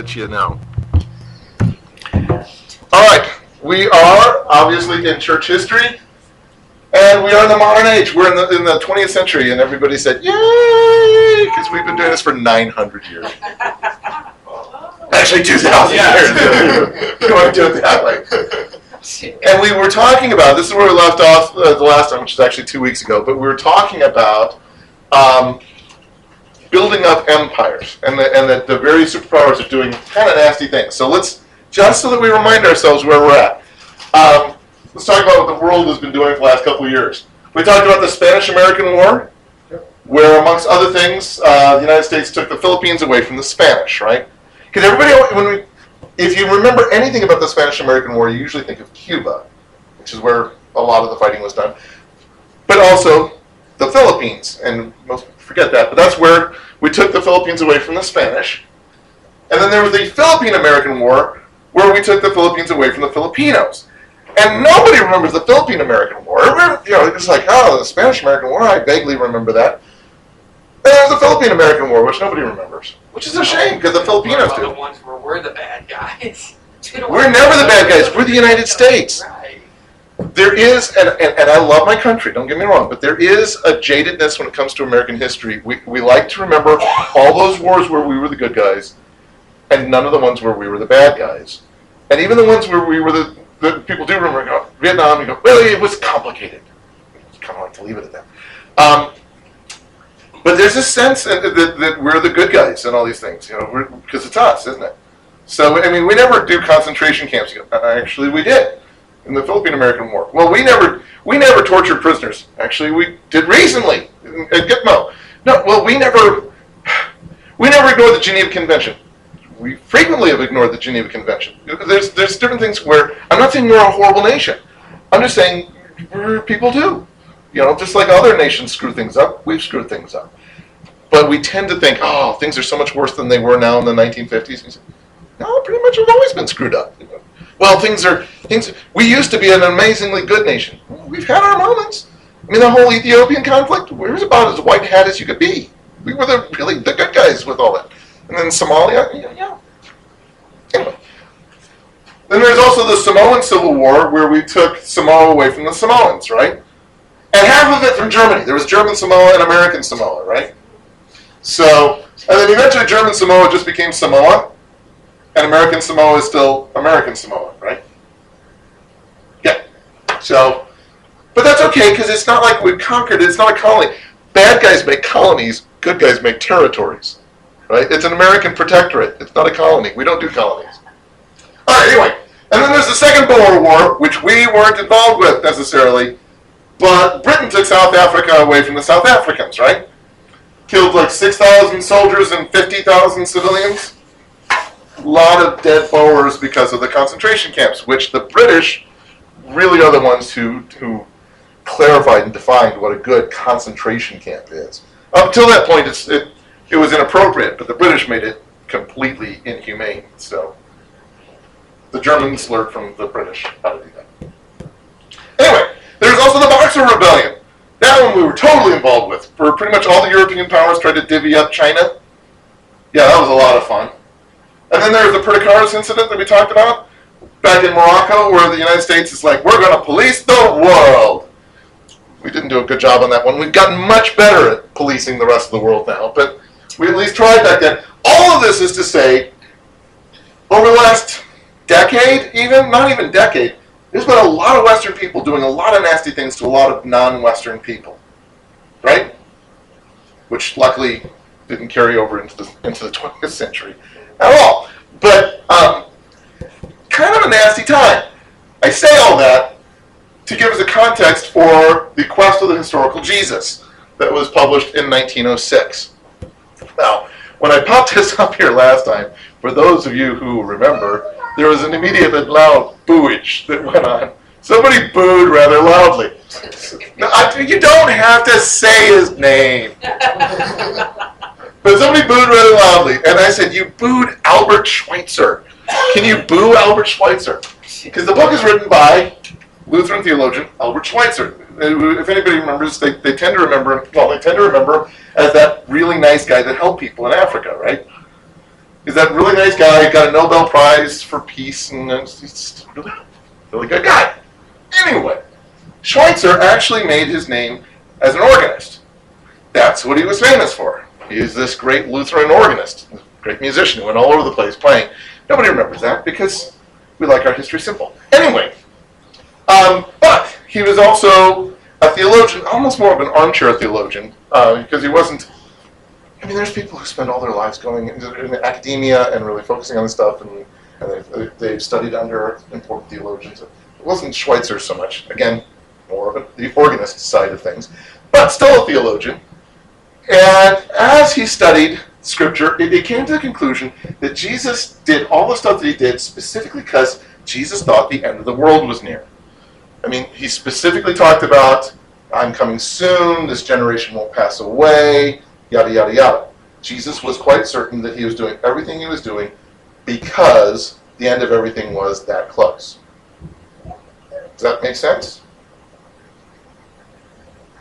that you know. All right, we are obviously in church history, and we are in the modern age. We're in the in the 20th century, and everybody said yay because we've been doing this for 900 years. Actually, 2,000 years. You want to do it that way. And we were talking about this is where we left off uh, the last time, which is actually two weeks ago. But we were talking about um, building up empires, and the, and that the various superpowers are doing kind of nasty things. So let's just so that we remind ourselves where we're at. Um, let's talk about what the world has been doing for the last couple of years. We talked about the Spanish-American War, where amongst other things, uh, the United States took the Philippines away from the Spanish, right? Because everybody, when we, if you remember anything about the Spanish-American War, you usually think of Cuba, which is where a lot of the fighting was done, but also the Philippines, and most forget that. But that's where we took the Philippines away from the Spanish, and then there was the Philippine-American War, where we took the Philippines away from the Filipinos. And nobody remembers the Philippine-American War. You know, it's like, oh, the Spanish-American War. I vaguely remember that. And there's the Philippine-American War, which nobody remembers, which is a shame because the Filipinos We're do. the ones where we're the bad guys. We're never the bad guys. We're the United States. There is, and, and, and I love my country, don't get me wrong, but there is a jadedness when it comes to American history. We, we like to remember all those wars where we were the good guys, and none of the ones where we were the bad guys. And even the ones where we were the, the people do remember Vietnam, you go, well, it was complicated. It's kind of like to leave it at that. Um, but there's a sense that, that, that we're the good guys and all these things, you know, because it's us, isn't it? So, I mean, we never do concentration camps. Go, "Uh, Actually, we did in the Philippine American War. Well, we never we never tortured prisoners. Actually, we did recently at Gitmo. No, well, we never we never ignored the Geneva Convention. We frequently have ignored the Geneva Convention. There's there's different things where I'm not saying you're a horrible nation. I'm just saying people do. You know, just like other nations screw things up, we've screwed things up. But we tend to think, oh, things are so much worse than they were now in the 1950s. And you say, no, pretty much we've always been screwed up. Well, things are things. We used to be an amazingly good nation. We've had our moments. I mean, the whole Ethiopian conflict. We was about as white hat as you could be. We were the really the good guys with all that. And then Somalia, yeah, yeah. Anyway. Then there's also the Samoan Civil War, where we took Samoa away from the Samoans, right? And half of it from Germany. There was German Samoa and American Samoa, right? So, and then eventually German Samoa just became Samoa, and American Samoa is still American Samoa, right? Yeah. So, but that's okay because it's not like we've conquered it. It's not a colony. Bad guys make colonies. Good guys make territories, right? It's an American protectorate. It's not a colony. We don't do colonies. All right. Anyway, and then there's the Second Boer War, which we weren't involved with necessarily, but Britain took South Africa away from the South Africans, right? Killed like 6,000 soldiers and 50,000 civilians lot of dead Boers because of the concentration camps, which the British really are the ones who who clarified and defined what a good concentration camp is. Up till that point, it it was inappropriate, but the British made it completely inhumane. So the Germans learned from the British how to do that. Anyway, there's also the Boxer Rebellion. That one we were totally involved with. For pretty much all the European powers tried to divvy up China. Yeah, that was a lot of fun. And then there's the Perdicaris incident that we talked about back in Morocco, where the United States is like, we're going to police the world. We didn't do a good job on that one. We've gotten much better at policing the rest of the world now, but we at least tried back then. All of this is to say, over the last decade, even, not even decade, there's been a lot of Western people doing a lot of nasty things to a lot of non Western people. Right? Which luckily didn't carry over into the, into the 20th century at all. But um, kind of a nasty time. I say all that to give us a context for the Quest of the Historical Jesus that was published in 1906. Now, when I popped this up here last time, for those of you who remember, there was an immediate and loud booage that went on. Somebody booed rather loudly. Now, I, you don't have to say his name. But somebody booed really loudly, and I said, "You booed Albert Schweitzer. Can you boo Albert Schweitzer?" Because the book is written by Lutheran theologian Albert Schweitzer. If anybody remembers, they, they tend to remember him. Well, they tend to remember as that really nice guy that helped people in Africa, right? He's that really nice guy. Got a Nobel Prize for peace, and uh, he's really, really good guy. Anyway, Schweitzer actually made his name as an organist. That's what he was famous for. He is this great Lutheran organist, great musician who went all over the place playing. Nobody remembers that because we like our history simple. Anyway, um, but he was also a theologian, almost more of an armchair theologian, uh, because he wasn't. I mean, there's people who spend all their lives going into in academia and really focusing on this stuff, and, and they've, they've studied under important theologians. It wasn't Schweitzer so much. Again, more of a, the organist side of things, but still a theologian. And as he studied Scripture, it, came to the conclusion that Jesus did all the stuff that he did specifically because Jesus thought the end of the world was near. I mean, he specifically talked about, I'm coming soon, this generation won't pass away, yada, yada, yada. Jesus was quite certain that he was doing everything he was doing because the end of everything was that close. Does that make sense?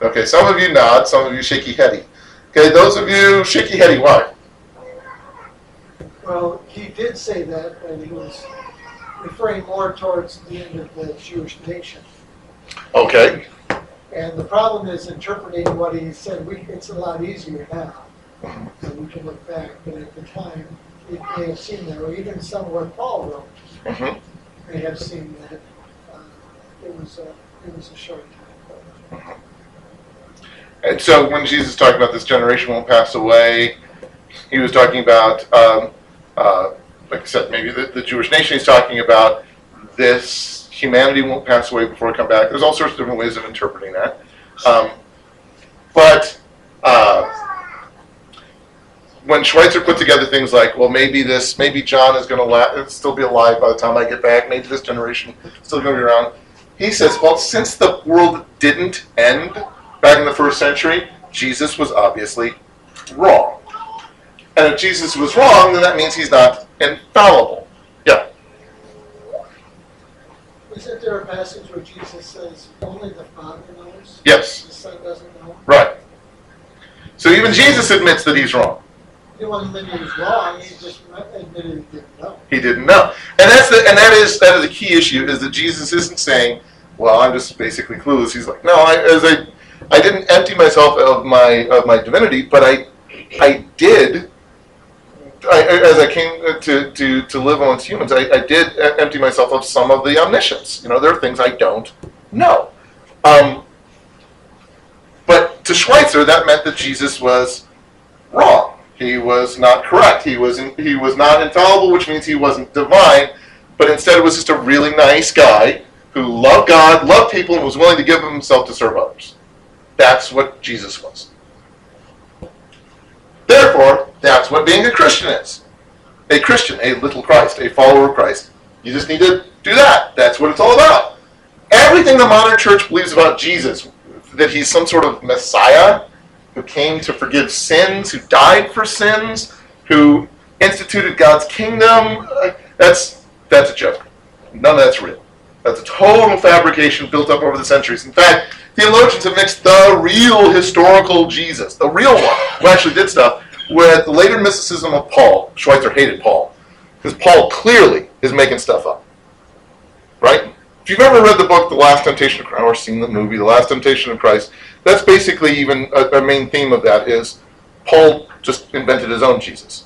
Okay, some of you nod, some of you shaky heady. Okay, those of you shaky heady, why? Well, he did say that, but he was referring more towards the end of the Jewish nation. Okay. And the problem is interpreting what he said. We, it's a lot easier now, so we can look back. But at the time, it may have seemed that, or even some of what Paul wrote hmm may have seemed that uh, it was a it was a short time. And so when Jesus talked about this generation won't pass away, he was talking about, um, uh, like I said, maybe the, the Jewish nation he's talking about this humanity won't pass away before I come back. There's all sorts of different ways of interpreting that. Um, but uh, when Schweitzer put together things like, well, maybe this, maybe John is going to la- still be alive by the time I get back. Maybe this generation is still going to be around. He says, well, since the world didn't end back in the first century, Jesus was obviously wrong. And if Jesus was wrong, then that means he's not infallible. Yeah. Isn't there a passage where Jesus says only the Father knows? Yes. The Son doesn't know. Right. So even Jesus admits that he's wrong. He wasn't admitting he was wrong. He just admitted he didn't know. He didn't know. And that's the and that is that is a key issue is that Jesus isn't saying, Well, I'm just basically clueless. He's like, No, I as I I didn't empty myself of my of my divinity, but I I did I, as I came to, to, to live amongst humans, I, I did empty myself of some of the omniscience. You know, there are things I don't know. Um, but to Schweitzer, that meant that Jesus was wrong. He was not correct. He was in, he was not infallible, which means he wasn't divine, but instead was just a really nice guy who loved God, loved people, and was willing to give himself to serve others. That's what Jesus was. Therefore, that's what being a Christian is. A Christian, a little Christ, a follower of Christ. You just need to do that. That's what it's all about. Everything the modern church believes about Jesus, that he's some sort of Messiah who came to forgive sins, who died for sins, who instituted God's kingdom, that's that's a joke. None of that's real. That's a total fabrication built up over the centuries. In fact, theologians have mixed the real historical Jesus, the real one, who actually did stuff, with the later mysticism of Paul. Schweitzer hated Paul, because Paul clearly is making stuff up. Right? If you've ever read the book The Last Temptation of Christ, or seen the movie The Last Temptation of Christ, that's basically even a, a main theme of that is Paul just invented his own Jesus.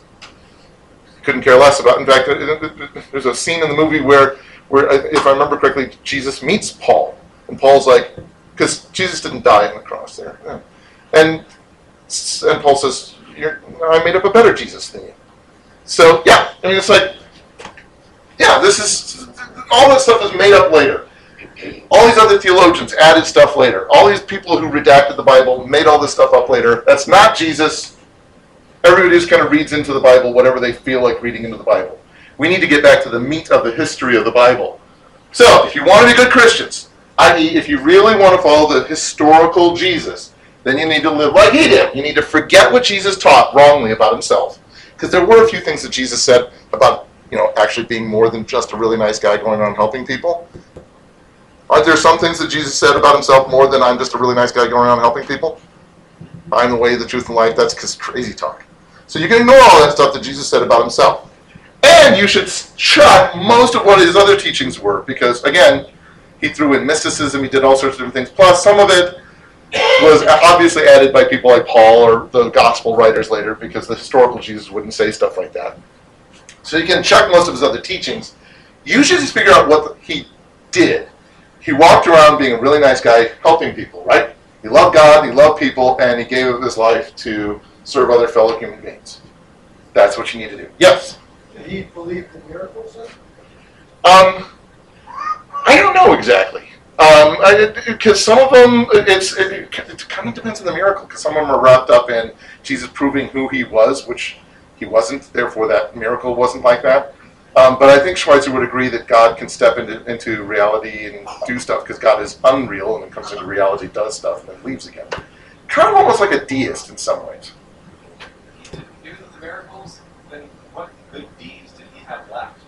Couldn't care less about. In fact, uh, uh, there's a scene in the movie where, where if I remember correctly, Jesus meets Paul, and Paul's like, because Jesus didn't die on the cross there, and and Paul says, "I made up a better Jesus than you." So yeah, I mean, it's like, yeah, this is all this stuff is made up later. All these other theologians added stuff later. All these people who redacted the Bible made all this stuff up later. That's not Jesus. Everybody just kind of reads into the Bible whatever they feel like reading into the Bible. We need to get back to the meat of the history of the Bible. So, if you want to be good Christians, i.e., if you really want to follow the historical Jesus, then you need to live like he did. You need to forget what Jesus taught wrongly about himself. Because there were a few things that Jesus said about, you know, actually being more than just a really nice guy going around helping people. Aren't there some things that Jesus said about himself more than I'm just a really nice guy going around helping people? I'm the way, the truth, and life. That's crazy talk. So you can ignore all that stuff that Jesus said about himself. And you should chuck most of what his other teachings were, because again, he threw in mysticism, he did all sorts of different things. Plus, some of it was obviously added by people like Paul or the gospel writers later, because the historical Jesus wouldn't say stuff like that. So you can chuck most of his other teachings. You should just figure out what he did. He walked around being a really nice guy, helping people, right? He loved God, he loved people, and he gave up his life to serve other fellow human beings. That's what you need to do. Yes? Did he believe in miracles then? Um, I don't know exactly. Um, because some of them, it's it, it kind of depends on the miracle. Because some of them are wrapped up in Jesus proving who he was, which he wasn't. Therefore, that miracle wasn't like that. Um, but I think Schweitzer would agree that God can step into, into reality and do stuff because God is unreal and when it comes into reality, does stuff and then leaves again. Kind of almost like a deist in some ways. Due to the miracles, then what good deeds did he have left?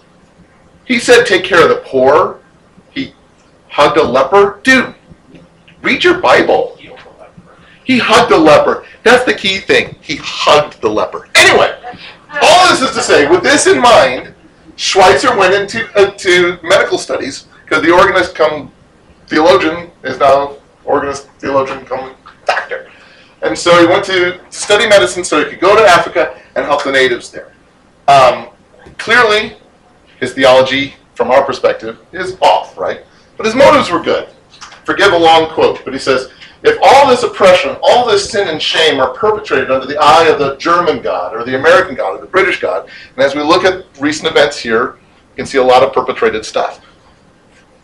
He said, "Take care of the poor." He hugged a leper. Dude, read your Bible. He hugged the leper. That's the key thing. He hugged the leper. Anyway, all this is to say, with this in mind, Schweitzer went into uh, to medical studies because the organist come theologian is now organist theologian come doctor, and so he went to study medicine so he could go to Africa and help the natives there. Um, clearly, his theology, from our perspective, is off, right? But his motives were good. Forgive a long quote, but he says, if all this oppression, all this sin and shame are perpetrated under the eye of the German God or the American God or the British God, and as we look at recent events here, you can see a lot of perpetrated stuff.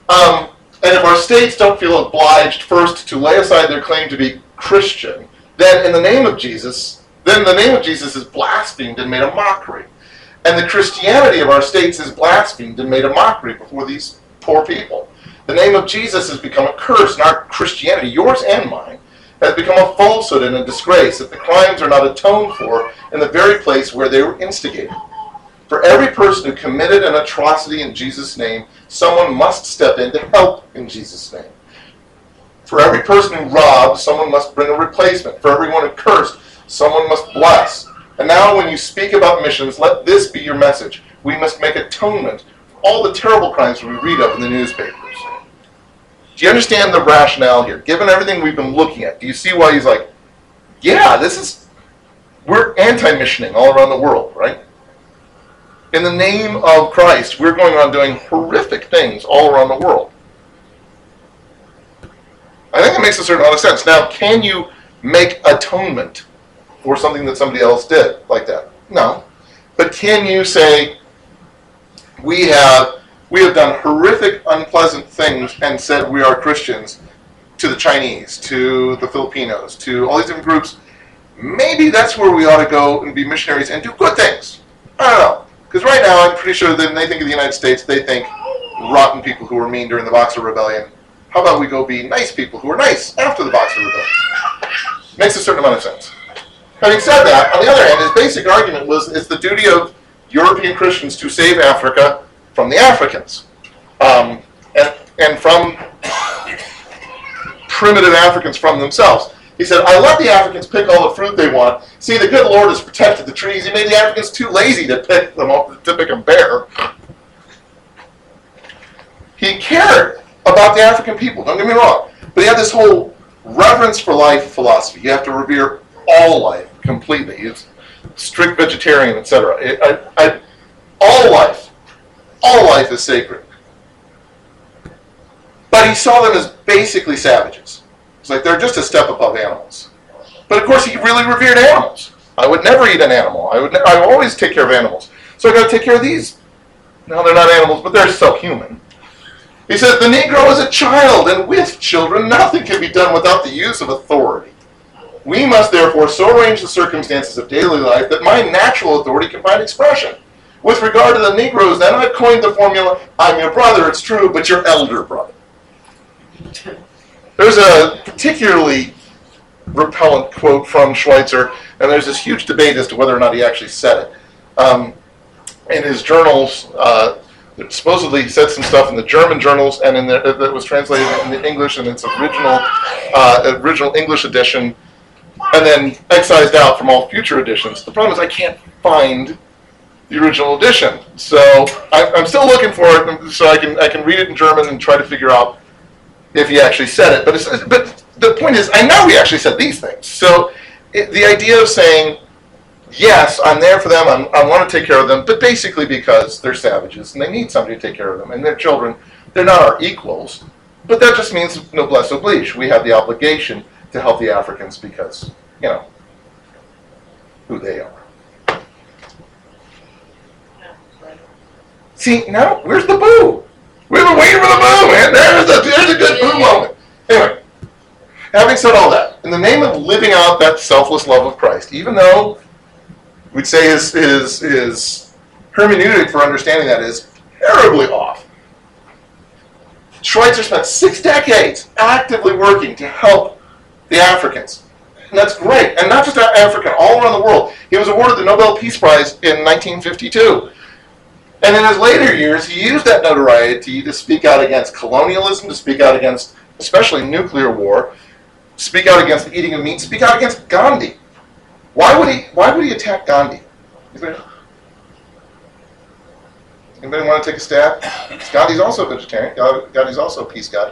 Um, and if our states don't feel obliged first to lay aside their claim to be Christian, then in the name of Jesus, then the name of Jesus is blasphemed and made a mockery. And the Christianity of our states is blasphemed and made a mockery before these poor people. The name of Jesus has become a curse, and our Christianity, yours and mine, has become a falsehood and a disgrace that the crimes are not atoned for in the very place where they were instigated. For every person who committed an atrocity in Jesus' name, someone must step in to help in Jesus' name. For every person who robbed, someone must bring a replacement. For everyone who cursed, someone must bless. And now, when you speak about missions, let this be your message. We must make atonement for all the terrible crimes we read of in the newspapers. Do you understand the rationale here? Given everything we've been looking at, do you see why he's like, yeah, this is, we're anti missioning all around the world, right? In the name of Christ, we're going on doing horrific things all around the world. I think it makes a certain amount of sense. Now, can you make atonement for something that somebody else did like that? No. But can you say, we have we have done horrific, unpleasant things and said we are Christians to the Chinese, to the Filipinos, to all these different groups. Maybe that's where we ought to go and be missionaries and do good things. I don't know. Because right now, I'm pretty sure that when they think of the United States, they think rotten people who were mean during the Boxer Rebellion. How about we go be nice people who are nice after the Boxer Rebellion? Makes a certain amount of sense. Having said that, on the other hand, his basic argument was it's the duty of European Christians to save Africa from the Africans um, and, and from primitive Africans from themselves. He said, I let the Africans pick all the fruit they want. See, the good Lord has protected the trees. He made the Africans too lazy to pick them up, to pick them bare. He cared about the African people, don't get me wrong. But he had this whole reverence for life philosophy. You have to revere all life completely. It's strict vegetarian, etc. All life all life is sacred. But he saw them as basically savages. It's like they're just a step above animals. But of course, he really revered animals. I would never eat an animal. I would. Ne- I would always take care of animals. So I got to take care of these. Now they're not animals, but they're still human. He said the Negro is a child, and with children, nothing can be done without the use of authority. We must therefore so arrange the circumstances of daily life that my natural authority can find expression. With regard to the Negroes, then I've coined the formula I'm your brother, it's true, but your elder brother. There's a particularly repellent quote from Schweitzer, and there's this huge debate as to whether or not he actually said it. Um, in his journals, uh, supposedly he said some stuff in the German journals and in the, that was translated in the English in its original uh, original English edition, and then excised out from all future editions. The problem is I can't find the original edition. So I, I'm still looking for it, so I can I can read it in German and try to figure out if he actually said it. But it's, but the point is, I know he actually said these things. So it, the idea of saying, yes, I'm there for them, I'm, I want to take care of them, but basically because they're savages and they need somebody to take care of them, and they're children, they're not our equals. But that just means noblesse oblige. We have the obligation to help the Africans because, you know, who they are. See, now, where's the boo? We've been waiting for the boo, man. There's a, there's a good boo moment. Anyway, having said all that, in the name of living out that selfless love of Christ, even though we'd say his, his, his hermeneutic for understanding that is terribly off, Schweitzer spent six decades actively working to help the Africans. And that's great. And not just African, all around the world. He was awarded the Nobel Peace Prize in 1952. And in his later years, he used that notoriety to speak out against colonialism, to speak out against especially nuclear war, speak out against the eating of meat, speak out against Gandhi. Why would he why would he attack Gandhi? Anybody, want to take a stab? Gandhi's also a vegetarian. Gandhi's also a peace guy.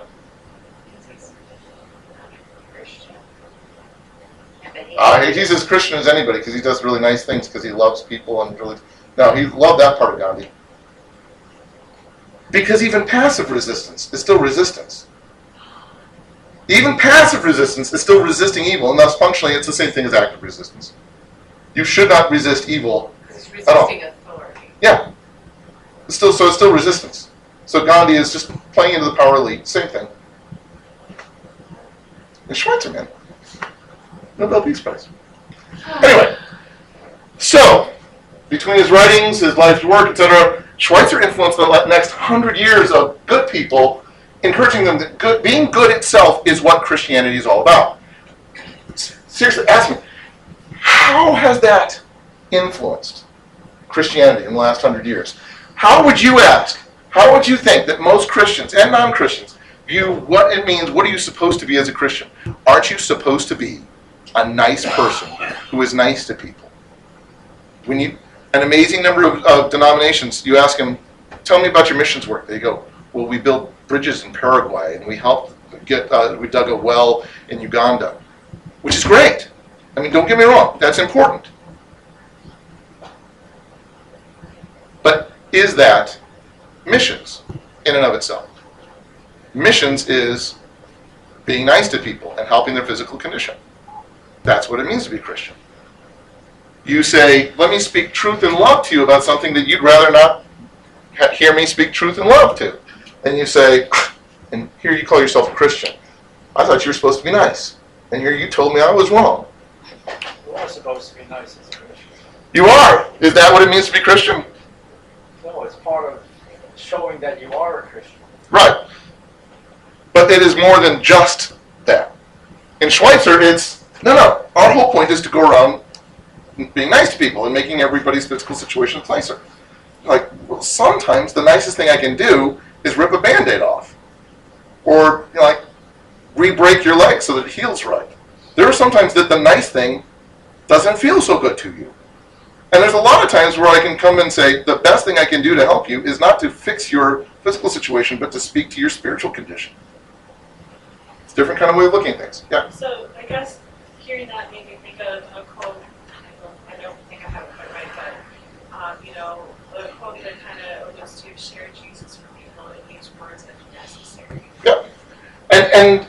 Uh, he's as Christian as anybody because he does really nice things because he loves people and really. No, he loved that part of Gandhi. Because even passive resistance is still resistance. Even passive resistance is still resisting evil, and thus functionally it's the same thing as active resistance. You should not resist evil. It's resisting authority. Yeah. It's still so it's still resistance. So Gandhi is just playing into the power elite. Same thing. And Schweitzer, man. Nobel Peace Prize. Anyway, so between his writings, his life's work, etc., Schweitzer influenced the next hundred years of good people, encouraging them that good, being good itself is what Christianity is all about. Seriously, ask me, how has that influenced Christianity in the last hundred years? How would you ask? How would you think that most Christians and non-Christians view what it means? What are you supposed to be as a Christian? Aren't you supposed to be a nice person who is nice to people? When you an amazing number of, of denominations, you ask them, tell me about your missions work. They go, well, we built bridges in Paraguay and we helped get, uh, we dug a well in Uganda, which is great. I mean, don't get me wrong, that's important. But is that missions in and of itself? Missions is being nice to people and helping their physical condition. That's what it means to be a Christian you say, let me speak truth and love to you about something that you'd rather not hear me speak truth and love to. And you say, and here you call yourself a Christian. I thought you were supposed to be nice. And here you told me I was wrong. You are supposed to be nice as a Christian. You are. Is that what it means to be Christian? No, it's part of showing that you are a Christian. Right. But it is more than just that. In Schweitzer, it's no, no. Our whole point is to go around being nice to people and making everybody's physical situation nicer. Like, well, sometimes the nicest thing I can do is rip a band-aid off. Or, you know, like, re-break your leg so that it heals right. There are sometimes that the nice thing doesn't feel so good to you. And there's a lot of times where I can come and say, the best thing I can do to help you is not to fix your physical situation, but to speak to your spiritual condition. It's a different kind of way of looking at things. Yeah. So I guess hearing that made me think of a quote um, you know, a quote that kind of alludes to share Jesus for people and use words that are necessary. Yeah. And, and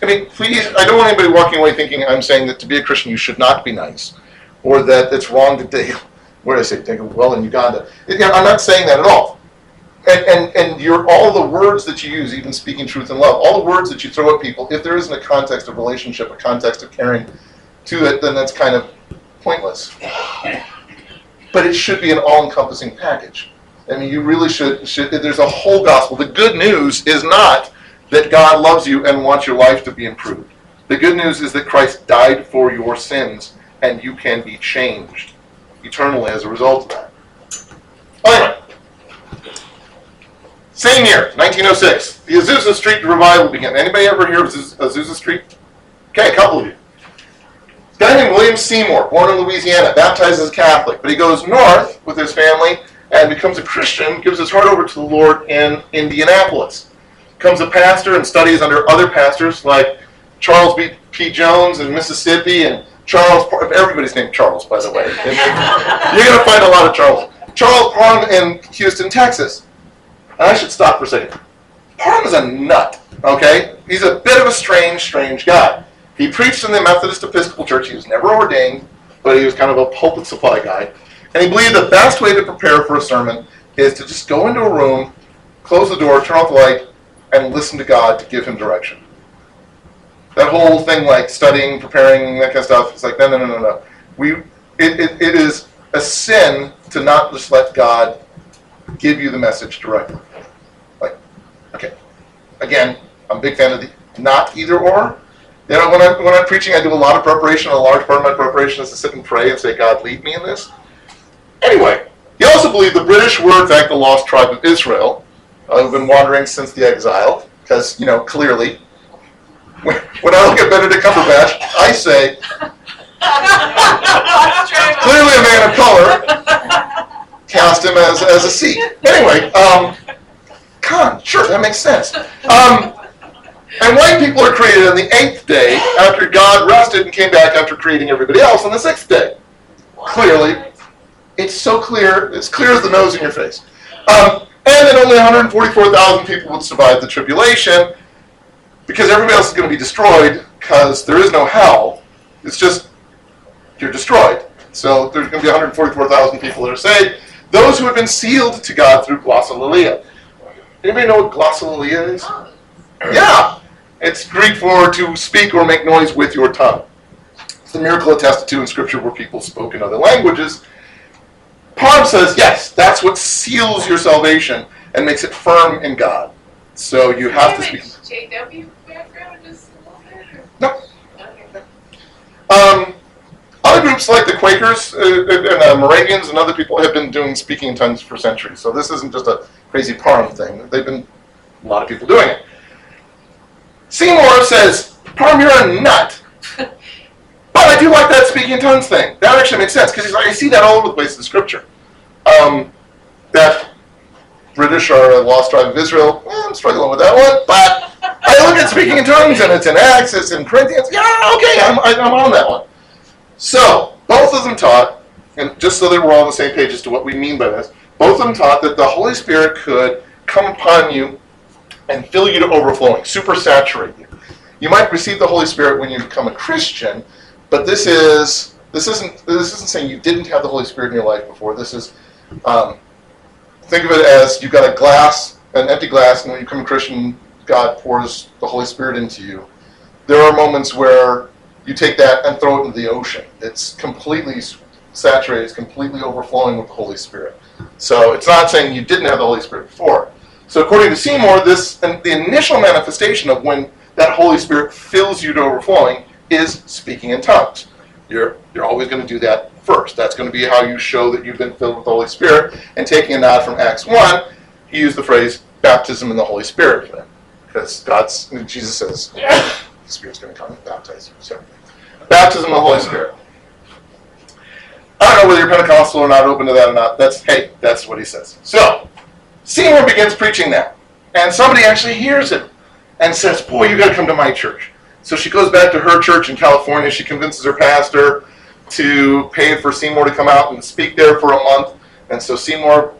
I mean, please, I don't want anybody walking away thinking I'm saying that to be a Christian you should not be nice, or that it's wrong to dig, what did I say, well in Uganda. You know, I'm not saying that at all. And, and, and all the words that you use, even speaking truth and love, all the words that you throw at people, if there isn't a context of relationship, a context of caring to it, then that's kind of pointless but it should be an all-encompassing package. I mean, you really should, should. There's a whole gospel. The good news is not that God loves you and wants your life to be improved. The good news is that Christ died for your sins, and you can be changed eternally as a result of that. Anyway, same year, 1906, the Azusa Street revival began. Anybody ever hear of Azusa Street? Okay, a couple of you. A guy named William Seymour, born in Louisiana, baptized as a Catholic, but he goes north with his family and becomes a Christian, gives his heart over to the Lord in Indianapolis. Becomes a pastor and studies under other pastors like Charles B. P. Jones in Mississippi and Charles, everybody's named Charles, by the way. You're going to find a lot of Charles. Charles Parham in Houston, Texas. And I should stop for a second. Parham is a nut, okay? He's a bit of a strange, strange guy. He preached in the Methodist Episcopal Church. He was never ordained, but he was kind of a pulpit supply guy. And he believed the best way to prepare for a sermon is to just go into a room, close the door, turn off the light, and listen to God to give him direction. That whole thing, like studying, preparing, that kind of stuff, it's like, no, no, no, no, no. We, it, it, it is a sin to not just let God give you the message directly. Okay. Again, I'm a big fan of the not either or. You know, when I'm, when I'm preaching, I do a lot of preparation. A large part of my preparation is to sit and pray and say, God, lead me in this. Anyway, he also believed the British were, in fact, the lost tribe of Israel, uh, who've been wandering since the exile, because, you know, clearly, when, when I look at Benedict Cumberbatch, I say, clearly a man of color, cast him as, as a seat. Anyway, um, con, sure, that makes sense. Um, and white people are created on the eighth day after God rested and came back after creating everybody else on the sixth day. Clearly, it's so clear, it's clear as the nose in your face. Um, and then only 144,000 people would survive the tribulation because everybody else is going to be destroyed because there is no hell. It's just you're destroyed. So there's going to be 144,000 people that are saved. Those who have been sealed to God through glossolalia. Anybody know what glossolalia is? Yeah, it's Greek for to speak or make noise with your tongue. It's the miracle attested to in Scripture where people spoke in other languages. Parham says, yes, that's what seals your salvation and makes it firm in God. So you have to speak. JW background just a little bit? No. Okay. Um, other groups like the Quakers uh, and uh, Moravians and other people have been doing speaking in tongues for centuries. So this isn't just a crazy Parham thing. They've been a lot of people doing it. Seymour says, Parham, you're a nut. but I do like that speaking in tongues thing. That actually makes sense because he's like, I see that all over the place in Scripture. Um, that British are a lost tribe of Israel. Eh, I'm struggling with that one, but I look at speaking in tongues and it's in Acts, it's in Corinthians. Yeah, okay, I'm, I'm on that one. So, both of them taught, and just so that we're all on the same page as to what we mean by this, both of them taught that the Holy Spirit could come upon you and fill you to overflowing, supersaturate you. You might receive the Holy Spirit when you become a Christian, but this is this isn't this isn't saying you didn't have the Holy Spirit in your life before. This is um, think of it as you've got a glass, an empty glass, and when you become a Christian, God pours the Holy Spirit into you. There are moments where you take that and throw it into the ocean. It's completely saturated, it's completely overflowing with the Holy Spirit. So it's not saying you didn't have the Holy Spirit before. So according to Seymour, this and the initial manifestation of when that Holy Spirit fills you to overflowing is speaking in tongues. You're you're always going to do that first. That's going to be how you show that you've been filled with the Holy Spirit. And taking a nod from Acts one, he used the phrase baptism in the Holy Spirit. Because God's Jesus says the Spirit's going to come and baptize you. So baptism in the Holy Spirit. I don't know whether you're Pentecostal or not open to that or not. That's hey, that's what he says. So Seymour begins preaching that, and somebody actually hears it and says, "Boy, you got to come to my church." So she goes back to her church in California. She convinces her pastor to pay for Seymour to come out and speak there for a month. And so Seymour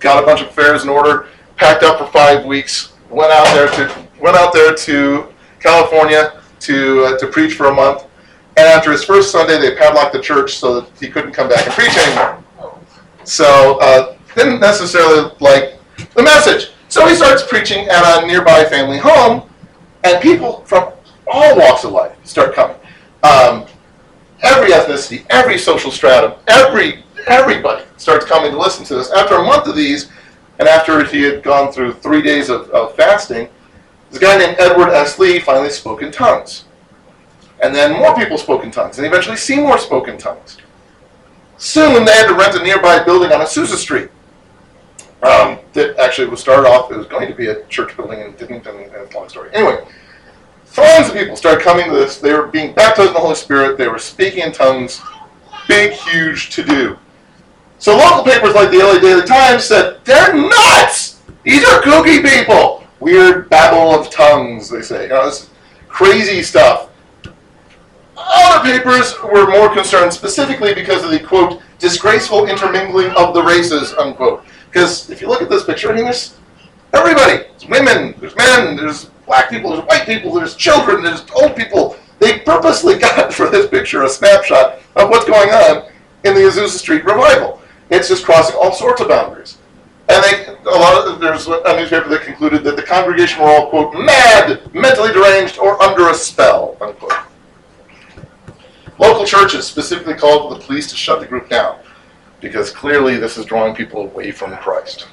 got a bunch of affairs in order, packed up for five weeks, went out there to went out there to California to uh, to preach for a month. And after his first Sunday, they padlocked the church so that he couldn't come back and preach anymore. So uh, didn't necessarily like the message. So he starts preaching at a nearby family home, and people from all walks of life start coming. Um, every ethnicity, every social stratum, every everybody starts coming to listen to this. After a month of these, and after he had gone through three days of, of fasting, this guy named Edward S. Lee finally spoke in tongues. And then more people spoke in tongues, and eventually Seymour spoke in tongues. Soon they had to rent a nearby building on Azusa Street. Um, that actually was started off, it was going to be a church building and didn't, and, and it's a long story. Anyway, Throngs of people started coming to this. They were being baptized in the Holy Spirit. They were speaking in tongues. Big, huge to do. So local papers like the LA Daily Times said, they're nuts! These are kooky people! Weird babble of tongues, they say. You know, this crazy stuff. Other papers were more concerned specifically because of the, quote, disgraceful intermingling of the races, unquote. Because if you look at this picture, I mean, there's everybody. There's women, there's men, there's black people, there's white people, there's children, there's old people. They purposely got for this picture a snapshot of what's going on in the Azusa Street revival. It's just crossing all sorts of boundaries. And they, a lot of, there's a newspaper that concluded that the congregation were all, quote, mad, mentally deranged, or under a spell, unquote. Local churches specifically called the police to shut the group down because clearly this is drawing people away from Christ.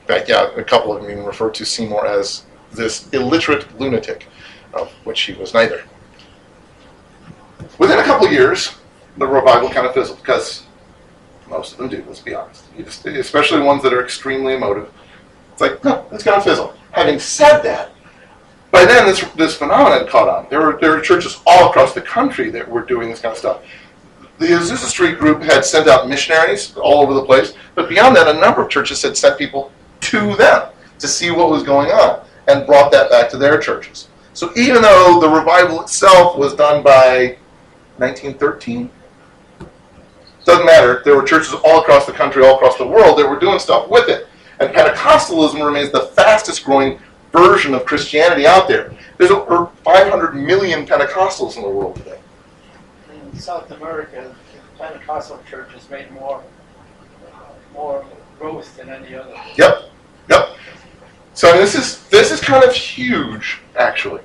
In fact, yeah, a couple of them even referred to Seymour as this illiterate lunatic, of which he was neither. Within a couple of years, the revival kind of fizzled because most of them do, let's be honest. Especially ones that are extremely emotive. It's like, no, it's going to fizzle. Having said that, by then this, this phenomenon caught on. There were, there were churches all across the country that were doing this kind of stuff. The Azusa Street group had sent out missionaries all over the place, but beyond that, a number of churches had sent people to them to see what was going on and brought that back to their churches. So even though the revival itself was done by 1913, doesn't matter. There were churches all across the country, all across the world that were doing stuff with it. And Pentecostalism remains the fastest growing version of Christianity out there. There's over 500 million Pentecostals in the world today. In South America, the Pentecostal church has made more, more growth than any other. Yep, yep. So this is this is kind of huge, actually.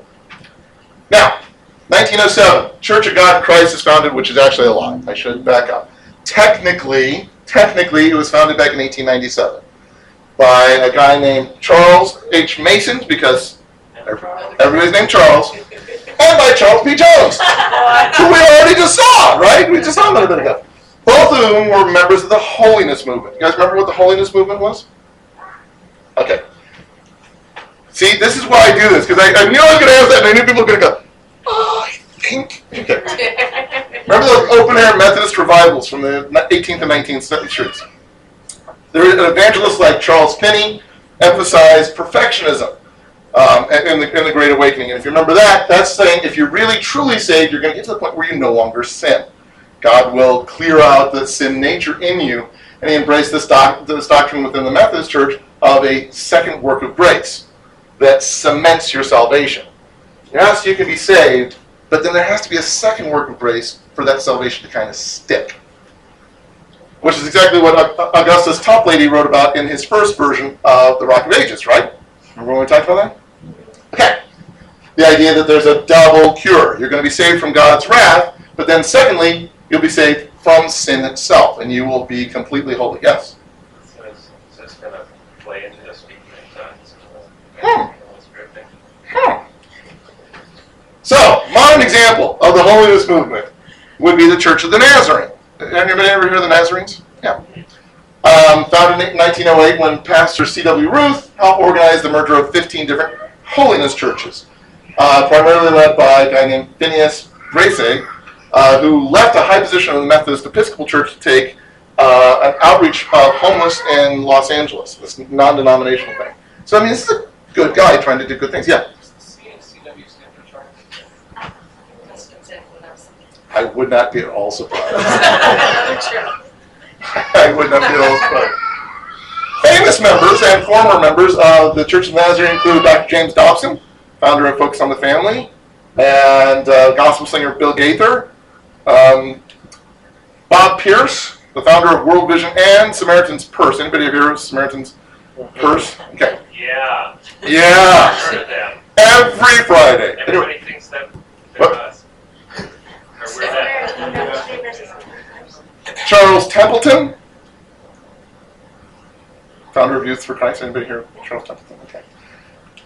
Now, 1907, Church of God in Christ is founded, which is actually a lie. I should back up. Technically, technically, it was founded back in 1897 by a guy named Charles H. Mason, because everybody's named Charles, and by Charles P. Jones, who we already just saw, right? We just saw him a minute ago. Both of them were members of the Holiness Movement. You guys remember what the Holiness Movement was? Okay. See, this is why I do this, because I, I knew I was going to ask that, and I knew people were going to go, oh, I think. Okay. Remember those open air Methodist revivals from the 18th and 19th centuries? There an evangelist like Charles Finney emphasized perfectionism um, in, the, in the Great Awakening. And if you remember that, that's saying if you're really truly saved, you're going to get to the point where you no longer sin. God will clear out the sin nature in you. And he embraced this, doc, this doctrine within the Methodist Church of a second work of grace that cements your salvation. Yes, you can be saved, but then there has to be a second work of grace for that salvation to kind of stick. Which is exactly what Augustus Toplady wrote about in his first version of the Rock of Ages, right? Remember when we talked about that? Okay. The idea that there's a double cure. You're going to be saved from God's wrath, but then secondly, you'll be saved from sin itself, and you will be completely holy. Yes? It's, so it's gonna play into the speaking in tongues. Hmm. Hmm. So, modern example of the holiness movement would be the Church of the Nazarene. Anybody ever hear of the Nazarenes? Yeah. Um, founded in 1908 when Pastor C.W. Ruth helped organize the merger of 15 different holiness churches, uh, primarily led by a guy named Phineas Bresee, uh, who left a high position in the Methodist Episcopal Church to take uh, an outreach of homeless in Los Angeles, this non-denominational thing. So, I mean, this is a good guy trying to do good things. Yeah. CW stand for Charles. That's exactly what I was thinking. I would not be at all surprised. True. I would not be at all surprised. Famous members and former members of the Church of the Nazarene include Dr. James Dobson, founder of Focus on the Family, and uh, gospel singer Bill Gaither, um, Bob Pierce, the founder of World Vision and Samaritan's Purse. Anybody here of Samaritan's Purse? Okay. Yeah, Yeah. I've heard of them. Every Friday. Anyway, Everybody thinks that they're What? us. Or we're that. Charles Templeton, founder of Youth for Christ. Anybody here? Charles Templeton. Okay.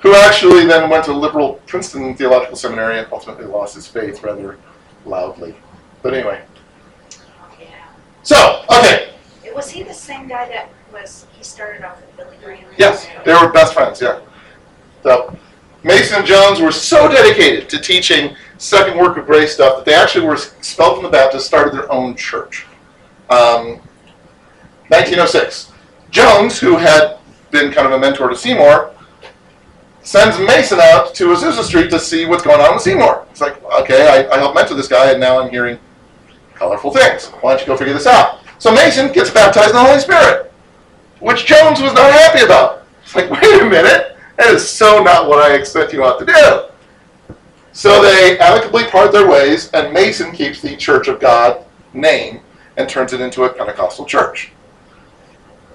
Who actually then went to liberal Princeton Theological Seminary and ultimately lost his faith rather loudly. But anyway. Yeah. So, okay. Was he the same guy that was, he started off with Billy Graham? Yes, they were best friends, yeah. So, Mason and Jones were so dedicated to teaching second work of grace stuff that they actually were expelled from the Baptist, started their own church. Um, 1906. Jones, who had been kind of a mentor to Seymour, sends Mason out to Azusa Street to see what's going on with Seymour. It's like, okay, I, I helped mentor this guy, and now I'm hearing colorful things. Why don't you go figure this out? So Mason gets baptized in the Holy Spirit, which Jones was not happy about. It's like, wait a minute, that is so not what I expect you ought to do. So they amicably part their ways, and Mason keeps the Church of God name and turns it into a Pentecostal church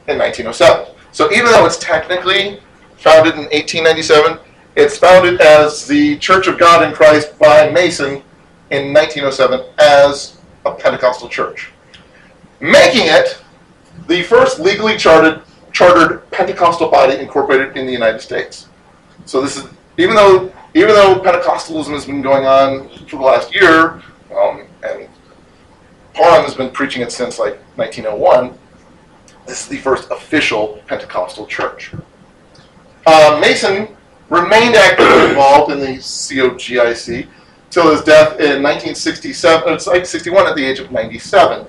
in 1907. So even though it's technically founded in 1897, it's founded as the Church of God in Christ by Mason in 1907 as a Pentecostal church, making it the first legally chartered chartered Pentecostal body incorporated in the United States. So this is even though even though Pentecostalism has been going on for the last year, um, and Parham has been preaching it since like 1901. This is the first official Pentecostal church. Uh, Mason remained actively involved in the COGIC till his death in 1967. It's like 61 at the age of 97.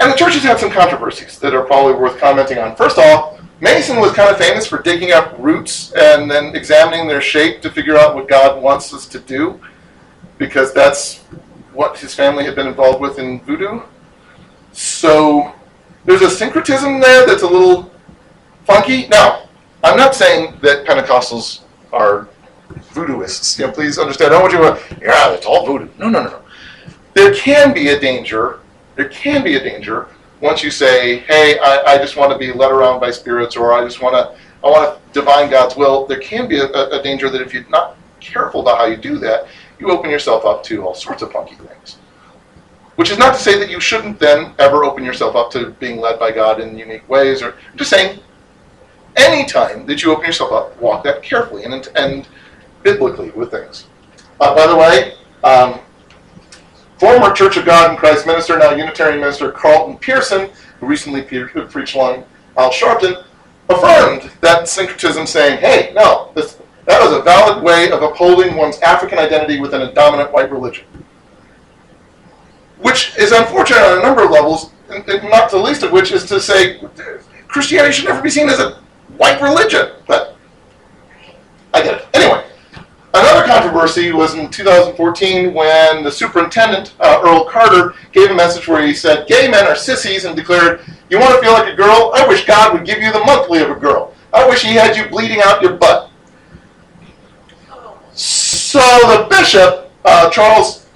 And the church has had some controversies that are probably worth commenting on. First off, Mason was kind of famous for digging up roots and then examining their shape to figure out what God wants us to do, because that's what his family had been involved with in voodoo. So there's a syncretism there that's a little funky. Now, I'm not saying that Pentecostals are voodooists. You know, please understand. I don't want you to, yeah, it's all voodoo. No, no, no, no. There can be a danger. There can be a danger once you say, "Hey, I, I just want to be led around by spirits," or "I just want to, I want to divine God's will." There can be a, a danger that if you're not careful about how you do that, you open yourself up to all sorts of funky things. Which is not to say that you shouldn't then ever open yourself up to being led by God in unique ways, or I'm just saying, anytime that you open yourself up, walk that carefully and and biblically with things. Uh, by the way, um, former Church of God in Christ minister, now Unitarian minister Carlton Pearson, who recently preached along Al Sharpton, affirmed that syncretism, saying, "Hey, no, this, that is a valid way of upholding one's African identity within a dominant white religion." Which is unfortunate on a number of levels, not the least of which is to say Christianity should never be seen as a white religion. But I get it. Anyway, another controversy was in 2014 when the superintendent, uh, Earl Carter, gave a message where he said, Gay men are sissies, and declared, You want to feel like a girl? I wish God would give you the monthly of a girl. I wish he had you bleeding out your butt. So the bishop, uh, Charles,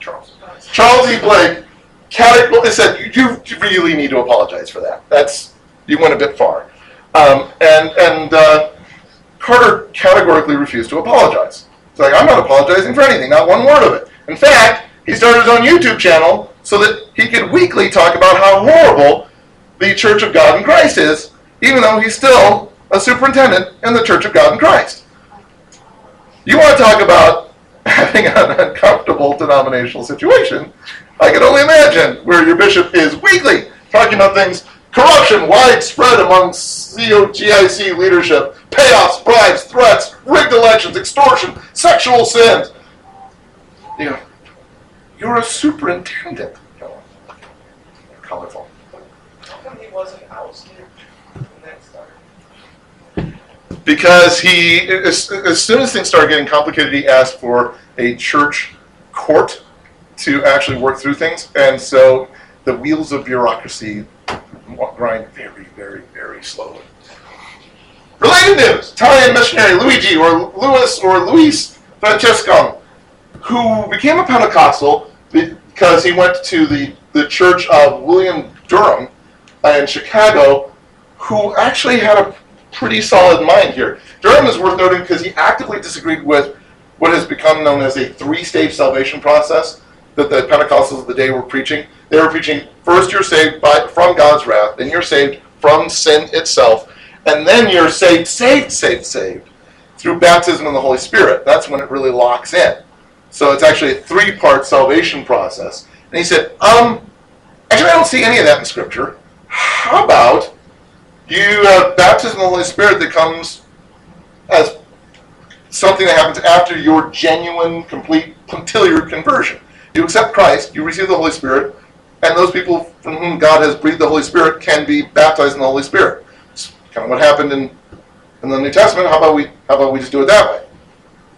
Charles, E. Blake, categorically said, you, you really need to apologize for that. That's you went a bit far. Um, and and uh, Carter categorically refused to apologize. It's like I'm not apologizing for anything, not one word of it. In fact, he started his own YouTube channel so that he could weekly talk about how horrible the Church of God in Christ is, even though he's still a superintendent in the Church of God in Christ. You want to talk about having an uncomfortable denominational situation? I can only imagine where your bishop is weekly talking about things corruption widespread among COGIC leadership, payoffs, bribes, threats, rigged elections, extortion, sexual sins. You know, you're a superintendent. Colorful. He wasn't ousted because he as, as soon as things started getting complicated he asked for a church court to actually work through things and so the wheels of bureaucracy grind very very very slowly related news italian missionary luigi or louis or luis francescon who became a pentecostal because he went to the, the church of william durham in chicago who actually had a pretty solid mind here. Durham is worth noting because he actively disagreed with what has become known as a three-stage salvation process that the Pentecostals of the day were preaching. They were preaching first you're saved by from God's wrath, then you're saved from sin itself, and then you're saved, saved, saved, saved through baptism in the Holy Spirit. That's when it really locks in. So it's actually a three-part salvation process. And he said, um, actually I don't see any of that in Scripture. How about you have baptism in the Holy Spirit that comes as something that happens after your genuine, complete, punctiliar conversion. You accept Christ, you receive the Holy Spirit, and those people from whom God has breathed the Holy Spirit can be baptized in the Holy Spirit. It's kind of what happened in, in the New Testament. How about we how about we just do it that way?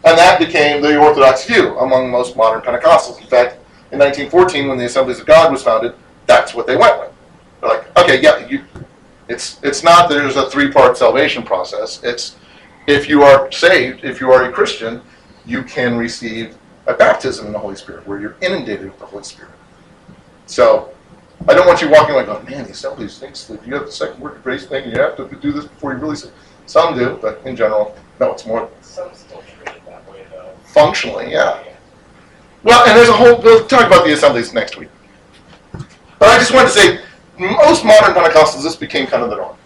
And that became the Orthodox view among most modern Pentecostals. In fact, in 1914, when the Assemblies of God was founded, that's what they went with. They're like, okay, yeah, you, it's it's not that there's a three-part salvation process. It's if you are saved, if you are a Christian, you can receive a baptism in the Holy Spirit, where you're inundated with the Holy Spirit. So, I don't want you walking like, oh man, the Assemblies thinks that you have the second word of grace thing, and you have to do this before you really. Say. Some do, but in general, no. It's more Some still treat it that way though. functionally, yeah. Well, and there's a whole, we'll talk about the assemblies next week. But I just wanted to say, most modern Pentecostals, this became kind of the norm.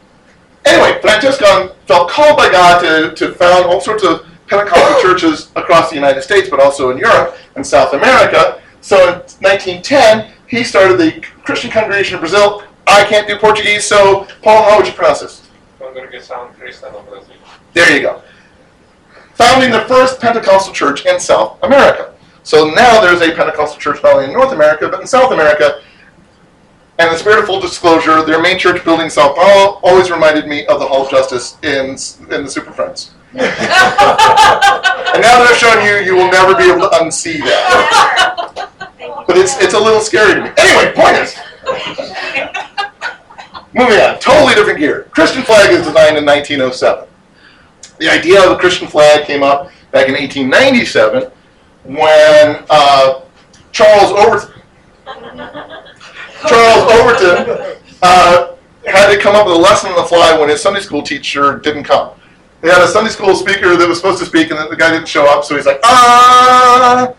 Anyway, Francescon felt called by God to, to found all sorts of Pentecostal churches across the United States, but also in Europe and South America. So in 1910, he started the Christian Congregation of Brazil. I can't do Portuguese, so Paul, how would you pronounce this? Brasil. There you go. Founding the first Pentecostal church in South America. So now there's a Pentecostal church not only in North America, but in South America. And in the spirit of full disclosure, their main church building in Sao Paulo always reminded me of the Hall of Justice in, in the Super Friends. And now that I've shown you, you will never be able to unsee that. But it's, it's a little scary to me. Anyway, point is, moving on, totally different gear. Christian flag is designed in 1907. The idea of a Christian flag came up back in 1897 when uh, Charles Overton, Charles Overton uh, had to come up with a lesson on the fly when his Sunday school teacher didn't come. They had a Sunday school speaker that was supposed to speak, and the guy didn't show up, so he's like, ah,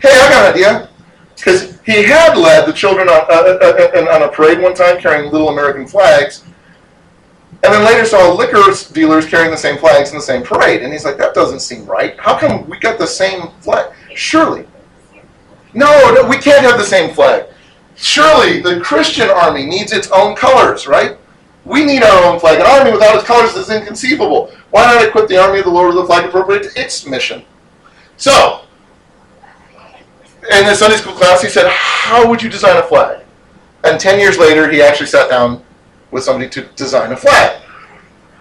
hey, I got an idea. Because he had led the children on, uh, uh, uh, on a parade one time carrying little American flags, and then later saw liquor dealers carrying the same flags in the same parade. And he's like, that doesn't seem right. How come we got the same flag? Surely. No, no, we can't have the same flag. Surely the Christian army needs its own colors, right? We need our own flag. An army without its colors is inconceivable. Why not equip the army of the Lord with a flag appropriate to its mission? So, in the Sunday school class, he said, How would you design a flag? And 10 years later, he actually sat down with somebody to design a flag.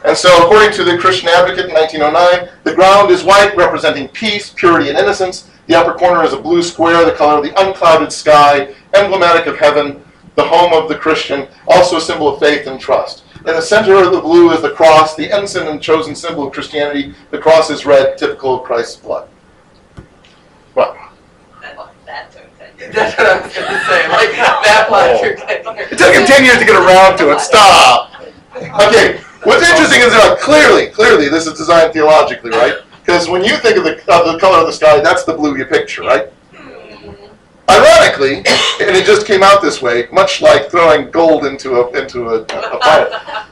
And so, according to the Christian Advocate in 1909, the ground is white, representing peace, purity, and innocence. The upper corner is a blue square, the color of the unclouded sky, emblematic of heaven, the home of the Christian, also a symbol of faith and trust. In the center of the blue is the cross, the ensign and chosen symbol of Christianity. The cross is red, typical of Christ's blood. What? That's what I was gonna say, like, that oh. logic. It took him 10 years to get around to it. Stop. Okay, what's interesting is that clearly, clearly, this is designed theologically, right? Because when you think of the, of the color of the sky, that's the blue you picture, right? Ironically, and it just came out this way, much like throwing gold into a into a, a fire.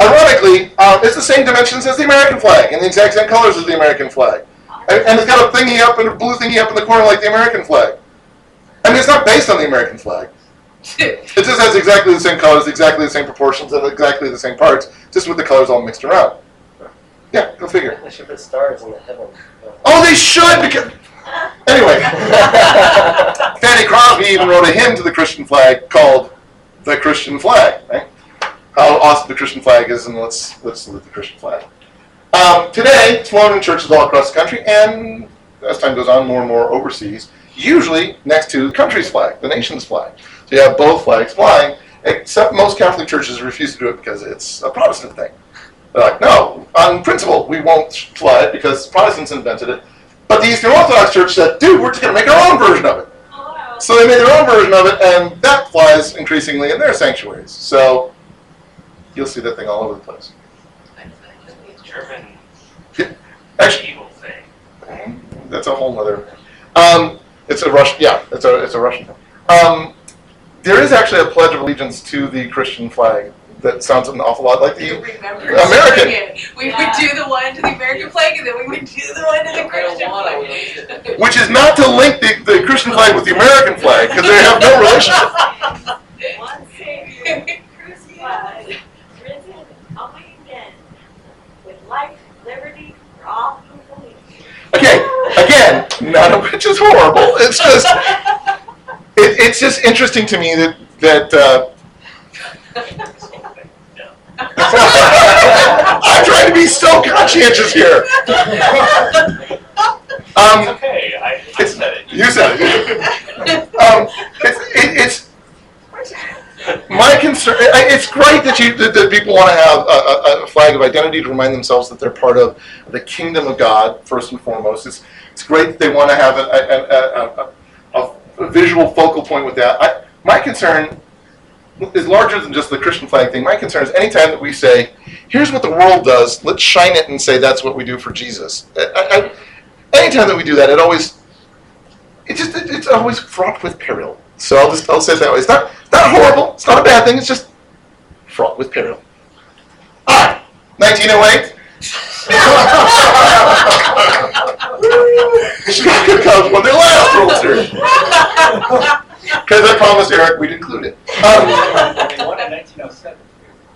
Ironically, um, it's the same dimensions as the American flag and the exact same colors as the American flag, and, and it's got a thingy up and a blue thingy up in the corner like the American flag. I mean, it's not based on the American flag. It just has exactly the same colors, exactly the same proportions, and exactly the same parts, just with the colors all mixed around. Yeah, go figure. They should put stars in the heaven. Oh, they should because. Anyway, Fanny Crosby even wrote a hymn to the Christian flag called "The Christian Flag." Right? How awesome the Christian flag is, and let's let's salute the Christian flag. Um, today, it's flown in churches all across the country, and as time goes on, more and more overseas. Usually next to the country's flag, the nation's flag. So you have both flags flying, except most Catholic churches refuse to do it because it's a Protestant thing. They're like, no, on principle, we won't fly it because Protestants invented it. But the Eastern Orthodox Church said, dude, we're just going to make our own version of it. So they made their own version of it, and that flies increasingly in their sanctuaries. So you'll see that thing all over the place. German Actually, evil thing. that's a whole other. Um, it's a Russian. Yeah, it's a it's a Russian thing. Um, there is actually a pledge of allegiance to the Christian flag that sounds an awful lot like the Remember American. doing it. We would do the one to the American flag, and then we would do the one to the Christian flag. which is not to link the, the Christian flag with the American flag because they have no relationship. One Savior, crucified, risen, coming again, with life, liberty for all who believe. none of which is horrible. It's just, it, it's just interesting to me that that. Uh, I'm trying to be so conscientious here. Um, okay, I, I said it. you said it. Um, it's, it, it's my concern. It's great that you that, that people want to have a, a, a flag of identity to remind themselves that they're part of the kingdom of God first and foremost. It's it's great that they want to have a, a, a, a, a, a visual focal point with that. I, my concern is larger than just the Christian flag thing. My concern is anytime that we say, "Here's what the world does," let's shine it and say that's what we do for Jesus. I, I, anytime that we do that, it always it just it, it's always fraught with peril. So I'll just I'll say it that way. It's not, not horrible. It's not a bad thing. It's just fraught with peril. Ah, 1908. Chicago Cubs won their last World Series because I promised Eric we'd include it. Um, They won in nineteen oh seven.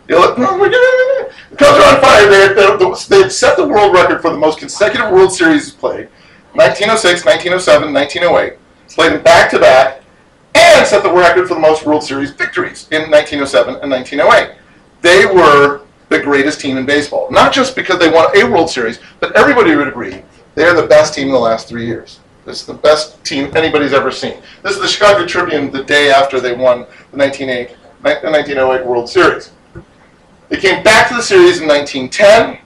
you look, no, we're gonna- the Cubs are on fire. They they they set the world record for the most consecutive World Series played. 1906, 1907, 1908. Played them back to back, and set the record for the most World Series victories in 1907 and 1908. They were the greatest team in baseball, not just because they won a World Series, but everybody would agree they are the best team in the last three years. This is the best team anybody's ever seen. This is the Chicago Tribune the day after they won the 1908, 1908 World Series. They came back to the series in 1910,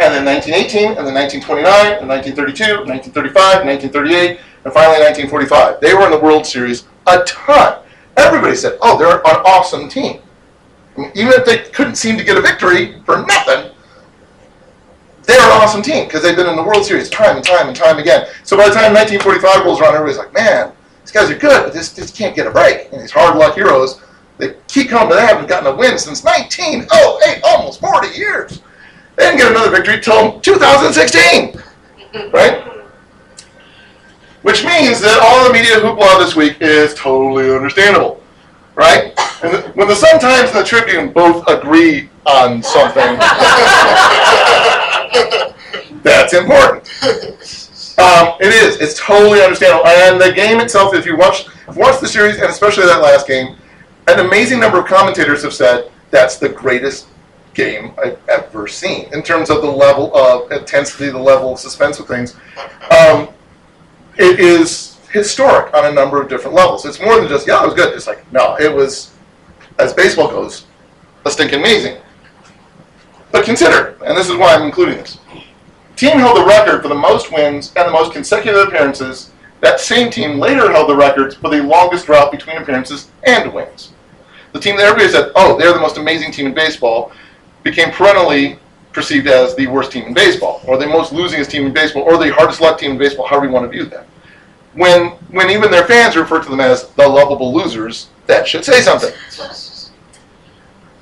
and then 1918, and then 1929, and 1932, 1935, 1938, and finally 1945. They were in the World Series a ton. Everybody said, oh, they're an awesome team. I mean, even if they couldn't seem to get a victory for nothing, they're an awesome team because they've been in the World Series time and time and time again. So by the time 1945 rolls around, everybody's like, man, these guys are good, but this just can't get a break. And these hard luck heroes, they keep coming, but they haven't gotten a win since 1908, almost 40 years. They didn't get another victory till 2016, right? Which means that all the media hoopla this week is totally understandable, right? And when the Sun Times and the Tribune both agree on something, that's important. Um, it is. It's totally understandable. And the game itself, if you watch, watch the series, and especially that last game, an amazing number of commentators have said that's the greatest game I've ever seen in terms of the level of intensity, the level of suspense of things. Um, it is historic on a number of different levels. It's more than just yeah, it was good. It's like no, it was, as baseball goes, a stinking amazing. But consider, and this is why I'm including this. Team held the record for the most wins and the most consecutive appearances. That same team later held the records for the longest drought between appearances and wins. The team that everybody said, oh, they're the most amazing team in baseball, became perennially perceived as the worst team in baseball, or the most losingest team in baseball, or the hardest luck team in baseball, however you want to view them. When, when even their fans refer to them as the lovable losers, that should say something.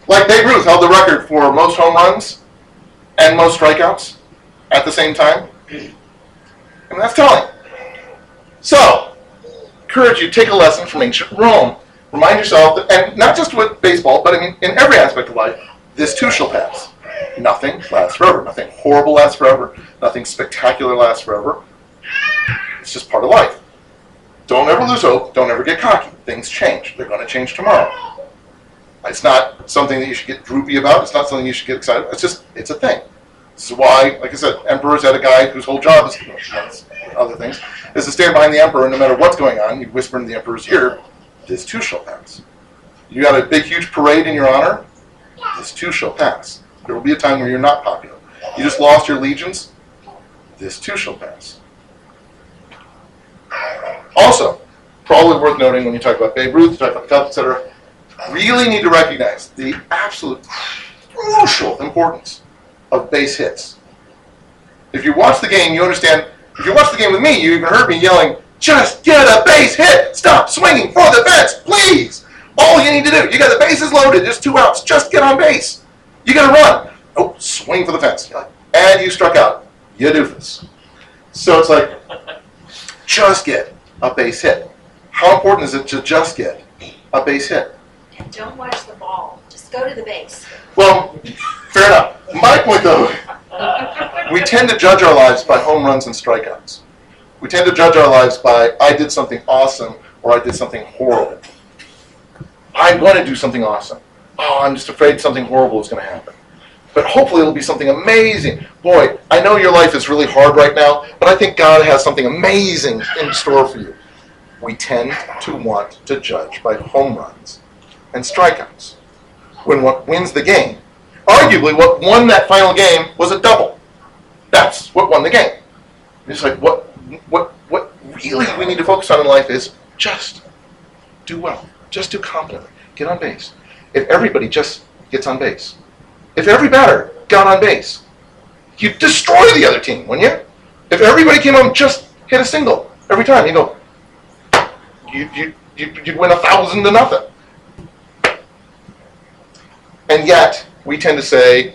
Like Babe Ruth held the record for most home runs and most strikeouts at the same time. And that's telling. So, encourage you take a lesson from ancient Rome. Remind yourself that, and not just with baseball, but I mean in every aspect of life, this too shall pass. Nothing lasts forever. Nothing horrible lasts forever. Nothing spectacular lasts forever. It's just part of life. Don't ever lose hope. Don't ever get cocky. Things change. They're going to change tomorrow. It's not something that you should get droopy about. It's not something you should get excited about. It's just, it's a thing. This is why, like I said, emperors had a guy whose whole job is, other things, is to stand behind the emperor and no matter what's going on, you whisper in the emperor's ear, this too shall pass. You got a big, huge parade in your honor, this too shall pass. There will be a time where you're not popular. You just lost your legions, this too shall pass. Also, probably worth noting when you talk about Babe Ruth, you talk about Cubs, etc., really need to recognize the absolute crucial importance of base hits. If you watch the game, you understand. If you watch the game with me, you even heard me yelling, "Just get a base hit! Stop swinging for the fence, please!" All you need to do, you got the bases loaded. There's two outs. Just get on base. You got to run. Oh, swing for the fence. And you struck out. You doofus. So it's like, just get a base hit. How important is it to just get a base hit? And don't watch the ball. Just go to the base. Well, fair enough. My point, though, we tend to judge our lives by home runs and strikeouts. We tend to judge our lives by, I did something awesome or I did something horrible. I'm going to do something awesome. Oh, I'm just afraid something horrible is going to happen. But hopefully it'll be something amazing. Boy, I know your life is really hard right now, but I think God has something amazing in store for you. We tend to want to judge by home runs and strikeouts. When what wins the game, arguably what won that final game was a double. That's what won the game. It's like what what what really we need to focus on in life is just do well. Just do competently. Get on base. If everybody just gets on base, if every batter got on base, you'd destroy the other team, wouldn't you? If everybody came home just hit a single every time, you go, you you you you'd win a thousand to nothing. And yet we tend to say,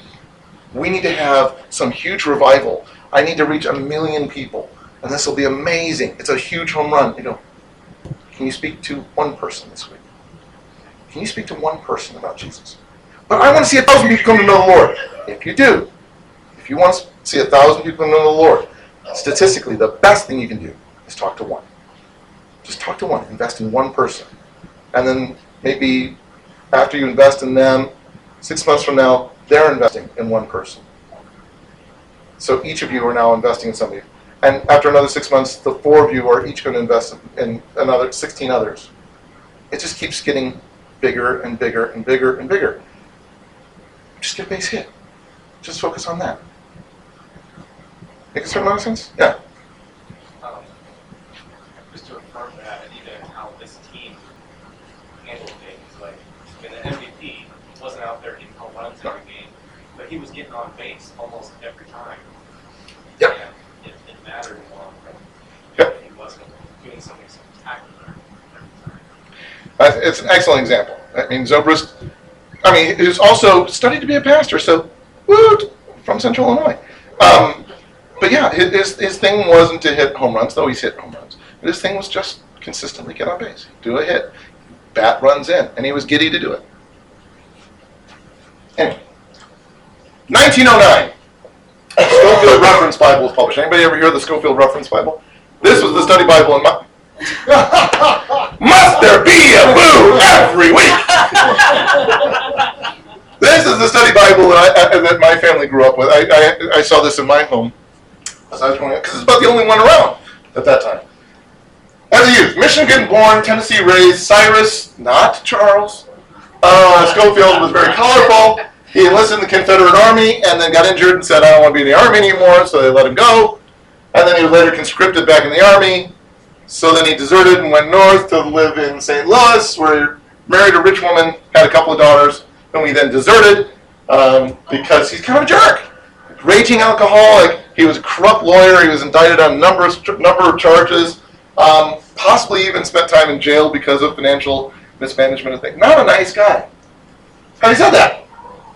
we need to have some huge revival. I need to reach a million people, and this will be amazing. It's a huge home run. You know, can you speak to one person this week? Can you speak to one person about Jesus? But I want to see a thousand people come to know the Lord. If you do, if you want to see a thousand people know the Lord, statistically, the best thing you can do is talk to one. Just talk to one. Invest in one person. And then maybe after you invest in them, six months from now, they're investing in one person. So each of you are now investing in somebody. And after another six months, the four of you are each going to invest in another 16 others. It just keeps getting bigger and bigger and bigger and bigger. Just get base hit. Just focus on that. Make a certain amount of sense? Yeah. Um, just to affirm that, and even how this team handled things, like, I mean, the MVP wasn't out there hitting home runs every game, he was getting on base almost every time. Yep. And it, it mattered long run. Yep. He wasn't doing something spectacular every time. Uh, It's an excellent example. I mean, Zobrist, I mean, he's also studied to be a pastor, so, woot, from Central Illinois. Um, but yeah, his, his, his thing wasn't to hit home runs, though he's hit home runs. But his thing was just consistently get on base, do a hit, bat runs in, and he was giddy to do it. Anyway, 1909, Scofield Reference Bible was published. Anybody ever hear of the Scofield Reference Bible? This was the study Bible in my. Must there be a boo every week? This is the study Bible that, I, that my family grew up with. I, I, I saw this in my home as I was growing up because it's about the only one around at that time. As a youth, Michigan born, Tennessee raised, Cyrus, not Charles. Uh, Scofield was very colorful. He enlisted in the Confederate Army and then got injured and said, I don't want to be in the Army anymore, so they let him go. And then he was later conscripted back in the Army. So then he deserted and went north to live in St. Louis, where he married a rich woman, had a couple of daughters, whom he then deserted um, because he's kind of a jerk. Raging alcoholic. He was a corrupt lawyer. He was indicted on a number of, number of charges. Um, possibly even spent time in jail because of financial mismanagement and things. Not a nice guy. Having said that,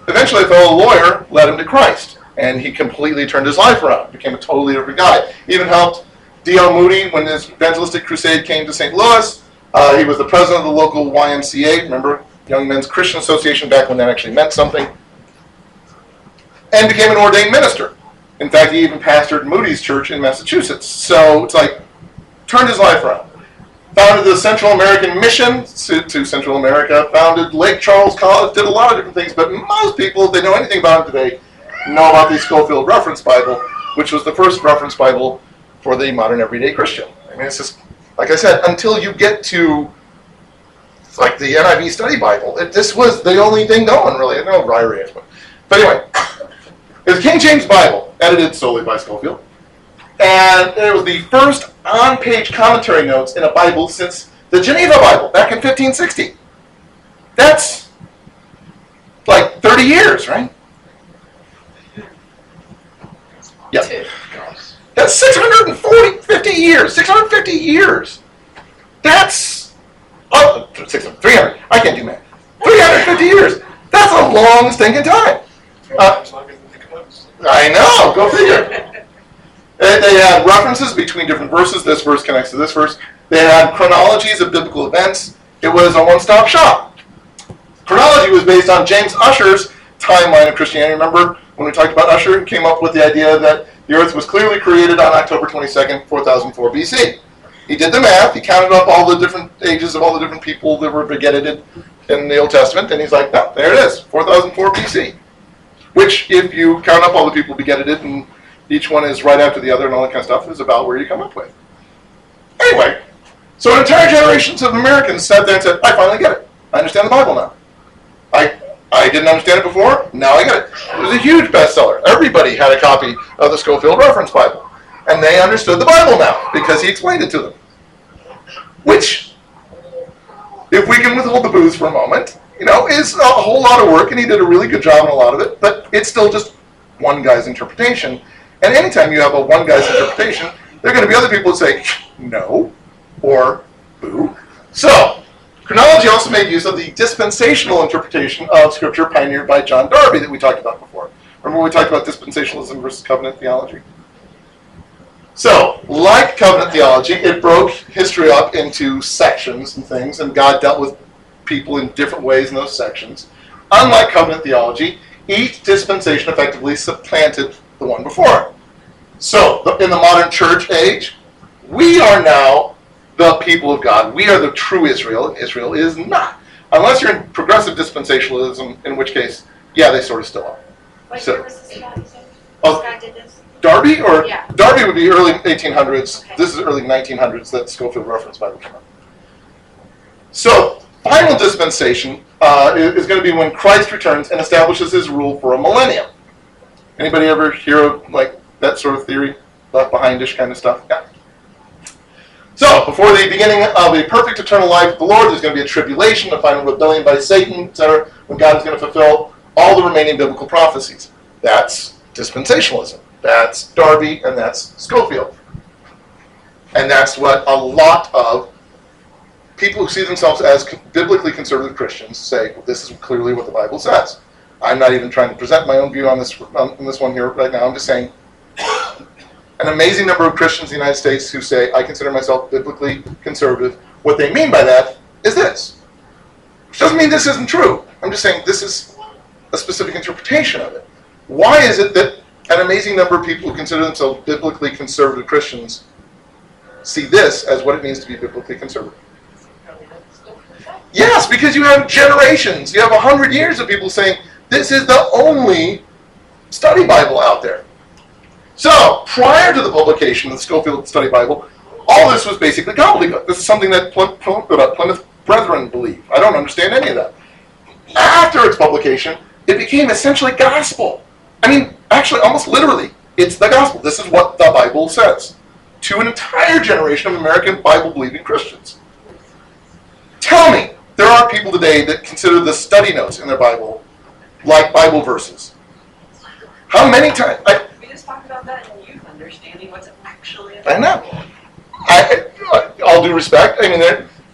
eventually a fellow lawyer led him to Christ, and he completely turned his life around, became a totally different guy. Even helped D.L. Moody when his evangelistic crusade came to St. Louis. Uh, he was the president of the local YMCA, remember, Young Men's Christian Association, back when that actually meant something, and became an ordained minister. In fact, he even pastored Moody's Church in Massachusetts. So it's like, turned his life around. Founded the Central American Mission to, Central America, founded Lake Charles College, did a lot of different things, but most people, if they know anything about him today, know about the Scofield Reference Bible, which was the first reference Bible for the modern everyday Christian. I mean, it's just, like I said, until you get to like the NIV Study Bible, it, this was the only thing going, really. No, Ryrie, but, but anyway, it was King James Bible, edited solely by Scofield. And it was the first on page commentary notes in a Bible since the Geneva Bible back in 1560. That's like 30 years, right? Yep. That's 640, 50 years. 650 years. That's oh, 600, 300. I can't do math. 350 years. That's a long stinking time. Uh, I know. Go figure. They, had references between different verses. This verse connects to this verse. They had chronologies of biblical events. It was a one-stop shop. Chronology was based on James Ussher's timeline of Christianity. Remember when we talked about Ussher? He came up with the idea that the earth was clearly created on October 22nd, 4004 BC. He did the math, he counted up all the different ages of all the different people that were begetted in the Old Testament, and he's like, no, there it is, 4004 BC. Which, if you count up all the people begetted and each one is right after the other and all that kind of stuff, is about where you come up with. Anyway, so entire generations of Americans sat there and said, I finally get it. I understand the Bible now. I I didn't understand it before. Now I get it. It was a huge bestseller. Everybody had a copy of the Scofield Reference Bible. And they understood the Bible now because he explained it to them. Which, if we can withhold the booze for a moment, you know, is a whole lot of work, and he did a really good job on a lot of it, but it's still just one guy's interpretation. And anytime you have a one guy's interpretation, there are going to be other people who say, no, or boo. So, chronology also made use of the dispensational interpretation of Scripture pioneered by John Darby that we talked about before. Remember when we talked about dispensationalism versus covenant theology? So, like covenant theology, it broke history up into sections and things, and God dealt with people in different ways in those sections. Unlike covenant theology, each dispensation effectively supplanted the one before. So, the- in the modern church age, we are now the people of God. We are the true Israel, and Israel is not. Unless you're in progressive dispensationalism, in which case, yeah, they sort of still are. What So- year was this guy, you said? Oh. This guy did this? Darby or Yeah. Darby would be early 1800s. Okay. This is early 1900s that Scofield reference by the out. So, final dispensation uh, is, is going to be when Christ returns and establishes his rule for a millennium. Anybody ever hear of like that sort of theory, left behindish kind of stuff? Yeah. So, before the beginning of a perfect eternal life with the Lord, there's going to be a tribulation, a final rebellion by Satan, etc., when God is going to fulfill all the remaining biblical prophecies. That's dispensationalism. That's Darby, and that's Scofield. And that's what a lot of people who see themselves as biblically conservative Christians say, well, this is clearly what the Bible says. I'm not even trying to present my own view on this, on this one here right now. I'm just saying an amazing number of Christians in the United States who say, I consider myself biblically conservative. What they mean by that is this. Which doesn't mean this isn't true. I'm just saying this is a specific interpretation of it. Why is it that an amazing number of people who consider themselves biblically conservative Christians see this as what it means to be biblically conservative? Yes, because you have generations, you have a hundred years of people saying this is the only study Bible out there. So, prior to the publication of the Scofield Study Bible, all this was basically gobbledygook. This is something that Plym- Plym- uh, Plymouth Brethren believe. I don't understand any of that. After its publication, it became essentially gospel. I mean, actually, almost literally, it's the gospel. This is what the Bible says to an entire generation of American Bible believing Christians. Tell me, there are people today that consider the study notes in their Bible like Bible verses. How many times? I, We just talked about that in youth, understanding what's actually. I know. I, all due respect, I mean,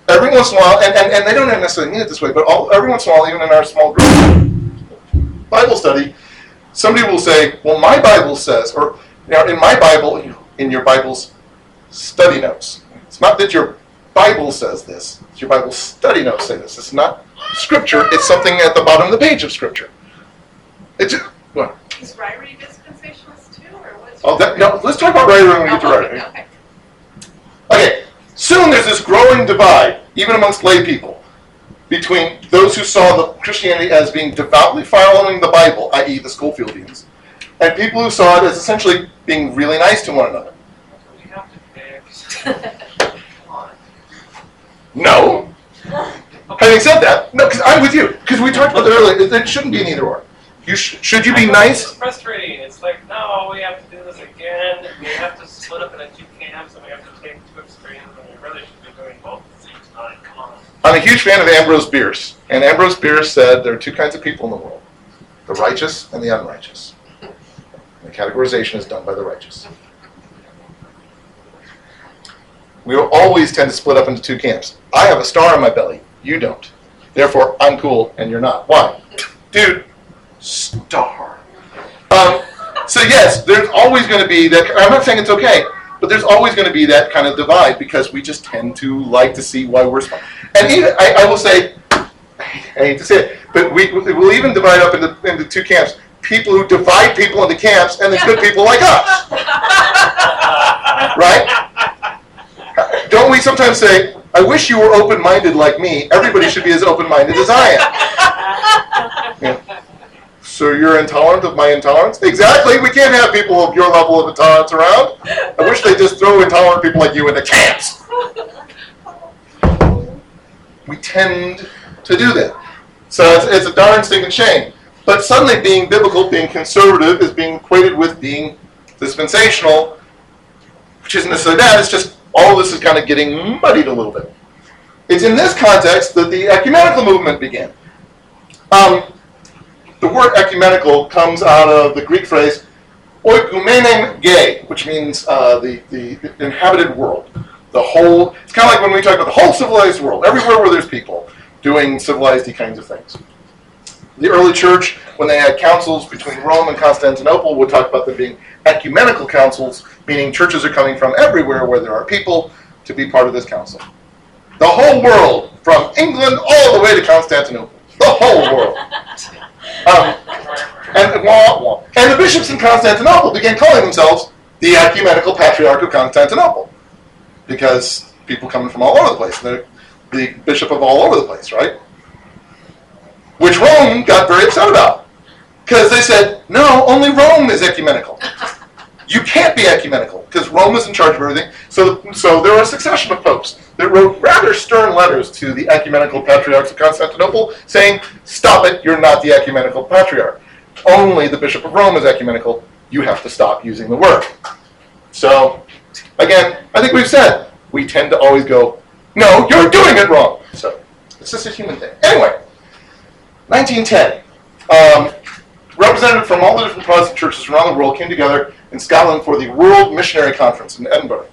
every once in a while, and, and, and they don't necessarily mean it this way, but all, every once in a while, even in our small group Bible study, somebody will say, "Well, my Bible says," or now in my Bible, in your Bible's study notes. It's not that your Bible says this; it's your Bible study notes say this. It's not Scripture. It's something at the bottom of the page of Scripture. It's what? Is Ryrie dispensationalist too, or what's? Oh, that, no. Let's talk about writing when we get to writing. okay, okay. Okay, soon there's this growing divide, even amongst lay people, between those who saw the Christianity as being devoutly following the Bible, i.e., the Scofieldians, and people who saw it as essentially being really nice to one another. We have to fix. Come on. No. Having said that, no, because I'm with you. Because we talked about it earlier. It, it shouldn't be an either or. You sh- should you be nice? It's frustrating. It's like, no, we have to do this again. We have to split up into two camps, and we have to take two extremes, and we really should be doing both at the same time. Come on. I'm a huge fan of Ambrose Bierce, and Ambrose Bierce said there are two kinds of people in the world: the righteous and the unrighteous. And the categorization is done by the righteous. We will always tend to split up into two camps. I have a star on my belly. You don't. Therefore, I'm cool and you're not. Why? Dude, star. Um, so yes, there's always going to be that. I'm not saying it's okay, but there's always going to be that kind of divide because we just tend to like to see why we're smart. And even I, I will say, I hate to say it, but we we'll even divide up into into two camps. people who divide people into camps and then good people like us, right? Don't we sometimes say, I wish you were open minded like me? Everybody should be as open minded as I am. So you're intolerant of my intolerance? Exactly. We can't have people of your level of intolerance around. I wish they just throw intolerant people like you into camps. We tend to do that. So it's, it's a darn stinking shame. But suddenly being biblical, being conservative, is being equated with being dispensational, which isn't necessarily bad. It's just all this is kind of getting muddied a little bit. It's in this context that the ecumenical movement began. Um, the word ecumenical comes out of the Greek phrase oikumenem gay, which means uh, the, the, the inhabited world. The whole, it's kind of like when we talk about the whole civilized world, everywhere where there's people doing civilized kinds of things. The early church, when they had councils between Rome and Constantinople, would talk about them being ecumenical councils, meaning churches are coming from everywhere where there are people to be part of this council. The whole world, from England all the way to Constantinople. The whole world. Um, and, and the bishops in Constantinople began calling themselves the Ecumenical Patriarch of Constantinople because people coming from all over the place. They're the bishop of all over the place, right? Which Rome got very upset about because they said, no, only Rome is ecumenical. You can't be ecumenical because Rome is in charge of everything. So, so there were a succession of popes that wrote rather stern letters to the ecumenical patriarchs of Constantinople saying, stop it, you're not the ecumenical patriarch. Only the bishop of Rome is ecumenical. You have to stop using the word. So, again, I think we've said we tend to always go, no, you're doing it wrong. So, it's just a human thing. Anyway, 1910. Um, representatives from all the different Protestant churches around the world came together in Scotland for the World Missionary Conference in Edinburgh.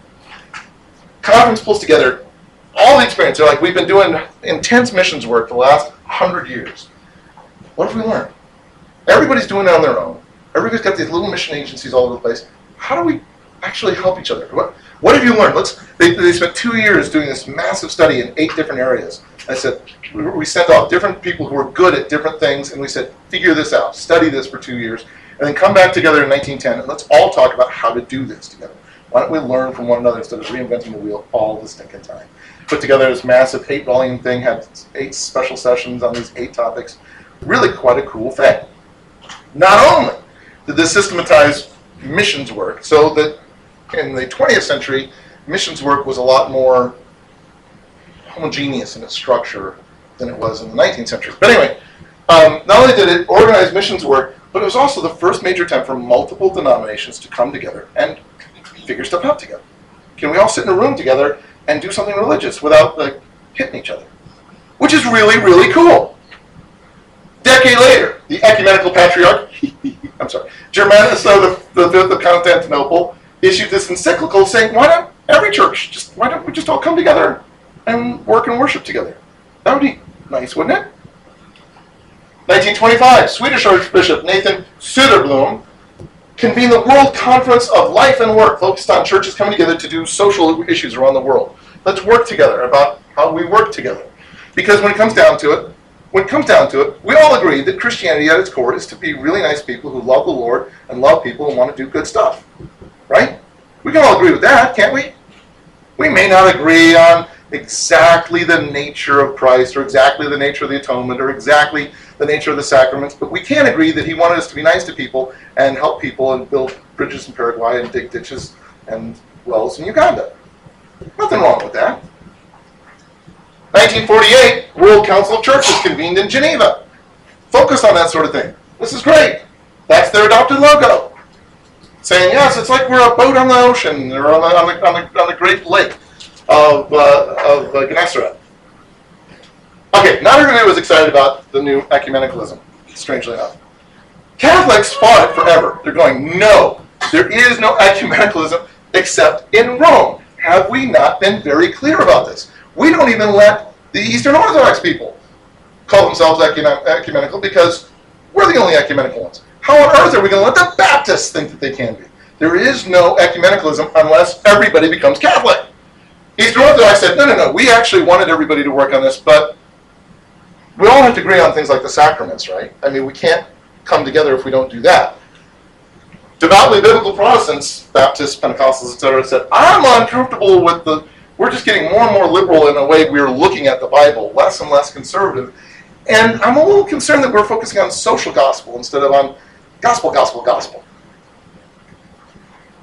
Conference pulls together all the experience. They're like, we've been doing intense missions work the last hundred years. What have we learned? Everybody's doing it on their own. Everybody's got these little mission agencies all over the place. How do we actually help each other? What, what have you learned? Let's. They, they spent two years doing this massive study in eight different areas. I said we, we sent off different people who were good at different things, and we said figure this out, study this for two years, and then come back together in 1910 and let's all talk about how to do this together. Why don't we learn from one another instead of reinventing the wheel all the stinking time? Put together this massive eight-volume thing, had eight special sessions on these eight topics. Really quite a cool thing. Not only did this systematize missions work, so that in the 20th century, missions work was a lot more homogeneous in its structure than it was in the 19th century. But anyway, um, not only did it organize missions work, but it was also the first major attempt for multiple denominations to come together and figure stuff out together. Can we all sit in a room together and do something religious without like hitting each other? Which is really, really cool. Decade later, the ecumenical patriarch, I'm sorry, Germanus of the, the of Constantinople, issued this encyclical saying, why don't every church just why don't we just all come together and work and worship together? That would be nice, wouldn't it? 1925, Swedish Archbishop Nathan Söderblom convened the World Conference of Life and Work, focused on churches coming together to do social issues around the world. Let's work together about how we work together. Because when it comes down to it, when it comes down to it, we all agree that Christianity at its core is to be really nice people who love the Lord and love people and want to do good stuff. Right? We can all agree with that, can't we? We may not agree on exactly the nature of Christ or exactly the nature of the atonement or exactly the nature of the sacraments, but we can agree that he wanted us to be nice to people and help people and build bridges in Paraguay and dig ditches and wells in Uganda. Nothing wrong with that. 1948, World Council of Churches convened in Geneva. Focused on that sort of thing. This is great. That's their adopted logo. Saying, yes, it's like we're a boat on the ocean or on the, on the, on the, on the Great Lake of, uh, of uh, Gennesaret. Okay, not everybody was excited about the new ecumenicalism, strangely enough. Catholics fought it forever. They're going, no, there is no ecumenicalism except in Rome. Have we not been very clear about this? We don't even let the Eastern Orthodox people call themselves ecumen- ecumenical because we're the only ecumenical ones. How on earth are we going to let the Baptists think that they can be? There is no ecumenicalism unless everybody becomes Catholic. Eastern Orthodox said, no, no, no, we actually wanted everybody to work on this, but we all have to agree on things like the sacraments, right? I mean, we can't come together if we don't do that. Devoutly biblical Protestants, Baptists, Pentecostals, etc., said, I'm uncomfortable with the, we're just getting more and more liberal in a way we're looking at the Bible, less and less conservative. And I'm a little concerned that we're focusing on social gospel instead of on gospel, gospel, gospel.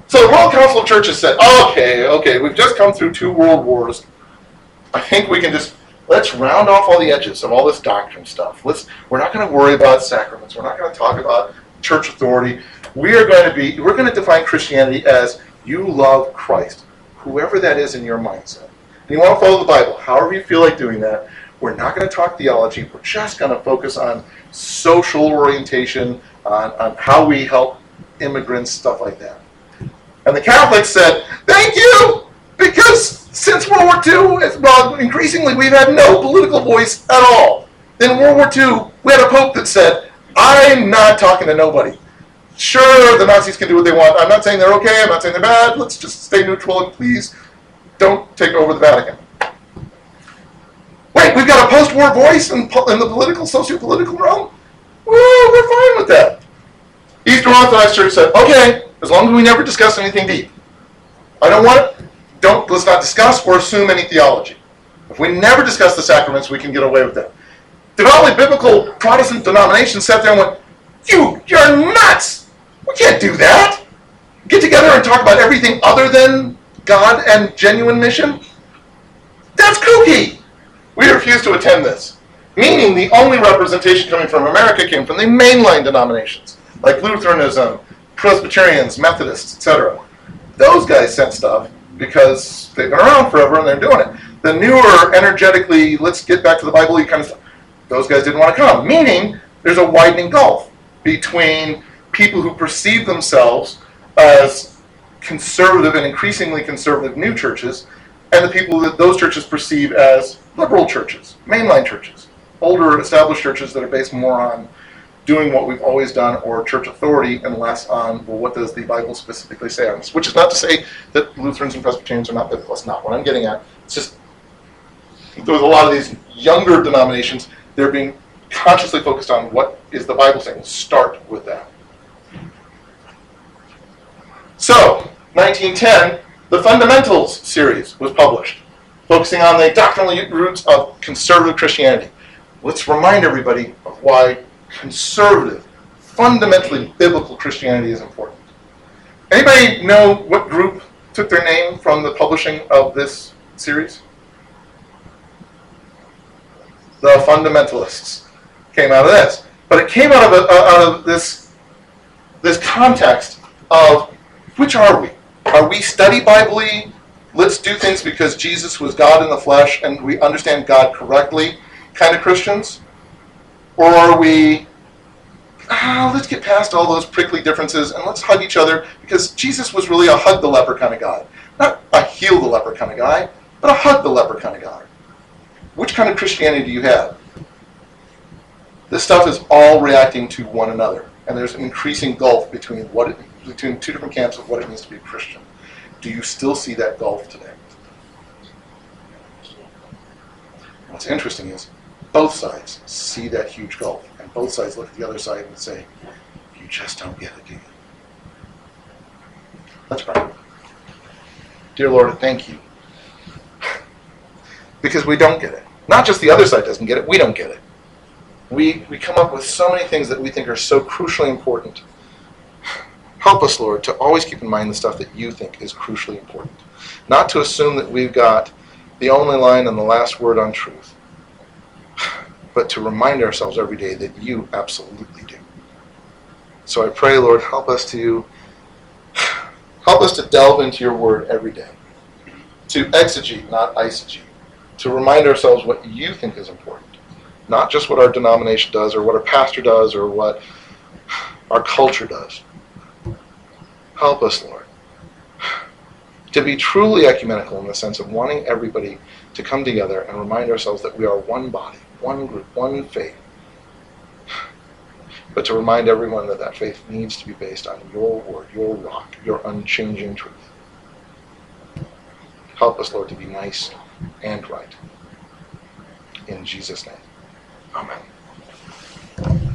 So the World Council of Churches said, okay, okay, we've just come through two world wars. I think we can just let's round off all the edges of all this doctrine stuff. Let's we're not going to worry about sacraments. We're not going to talk about church authority. We are going to be we're going to define Christianity as you love Christ, whoever that is in your mindset. And you want to follow the Bible, however you feel like doing that. We're not going to talk theology. We're just going to focus on social orientation, on, on how we help immigrants, stuff like that. And the Catholics said, Thank you! Because since World War II, well, increasingly we've had no political voice at all. In World War II, we had a pope that said, I'm not talking to nobody. Sure, the Nazis can do what they want. I'm not saying they're okay, I'm not saying they're bad. Let's just stay neutral and please don't take over the Vatican. Wait, we've got a post war voice in, po- in the political, socio political realm? We're fine with that. Eastern Orthodox Church said, okay, as long as we never discuss anything deep. I don't want it. Don't let's not discuss or assume any theology. If we never discuss the sacraments, we can get away with that. Devoutly biblical Protestant denominations sat there and went, "You, you're nuts! We can't do that. Get together and talk about everything other than God and genuine mission. That's kooky. We refuse to attend this." Meaning, the only representation coming from America came from the mainline denominations, like Lutheranism, Presbyterians, Methodists, etc. Those guys sent stuff because they've been around forever and they're doing it. The newer, energetically, let's get back to the Bible kind of stuff, those guys didn't want to come. Meaning, there's a widening gulf between people who perceive themselves as conservative and increasingly conservative new churches and the people that those churches perceive as liberal churches, mainline churches, older established churches that are based more on doing what we've always done or church authority and less on, well, what does the Bible specifically say on this? Which is not to say that Lutherans and Presbyterians are not biblical. That's not what I'm getting at. It's just there's a lot of these younger denominations, they're being consciously focused on what is the Bible saying. Start with that. So, 1910, the Fundamentals series was published, focusing on the doctrinal roots of conservative Christianity. Let's remind everybody of why conservative, fundamentally biblical Christianity is important. Anybody know what group took their name from the publishing of this series? The fundamentalists came out of this, but it came out of a, out of this this context of which are we? Are we study Bibly? Let's do things because Jesus was God in the flesh and we understand God correctly, kind of Christians, or are we ah, let's get past all those prickly differences and let's hug each other because Jesus was really a hug the leper kind of guy. Not a heal the leper kind of guy, but a hug the leper kind of guy. Which kind of Christianity do you have? This stuff is all reacting to one another, and there's an increasing gulf between what it, between two different camps of what it means to be a Christian. Do you still see that gulf today? What's interesting is both sides see that huge gulf, and both sides look at the other side and say, "You just don't get it, do you?" Let's pray. Dear Lord, thank you. Because we don't get it. Not just the other side doesn't get it, we don't get it. We, we come up with so many things that we think are so crucially important. Help us, Lord, to always keep in mind the stuff that you think is crucially important. Not to assume that we've got the only line and the last word on truth, but to remind ourselves every day that you absolutely do. So I pray, Lord, help us to help us to delve into your word every day. To exegete, not eisegete. To remind ourselves what you think is important. Not just what our denomination does or what our pastor does or what our culture does. Help us, Lord, to be truly ecumenical in the sense of wanting everybody to come together and remind ourselves that we are one body, one group, one faith. But to remind everyone that that faith needs to be based on your word, your rock, your unchanging truth. Help us, Lord, to be nice and right. In Jesus' name. Amen.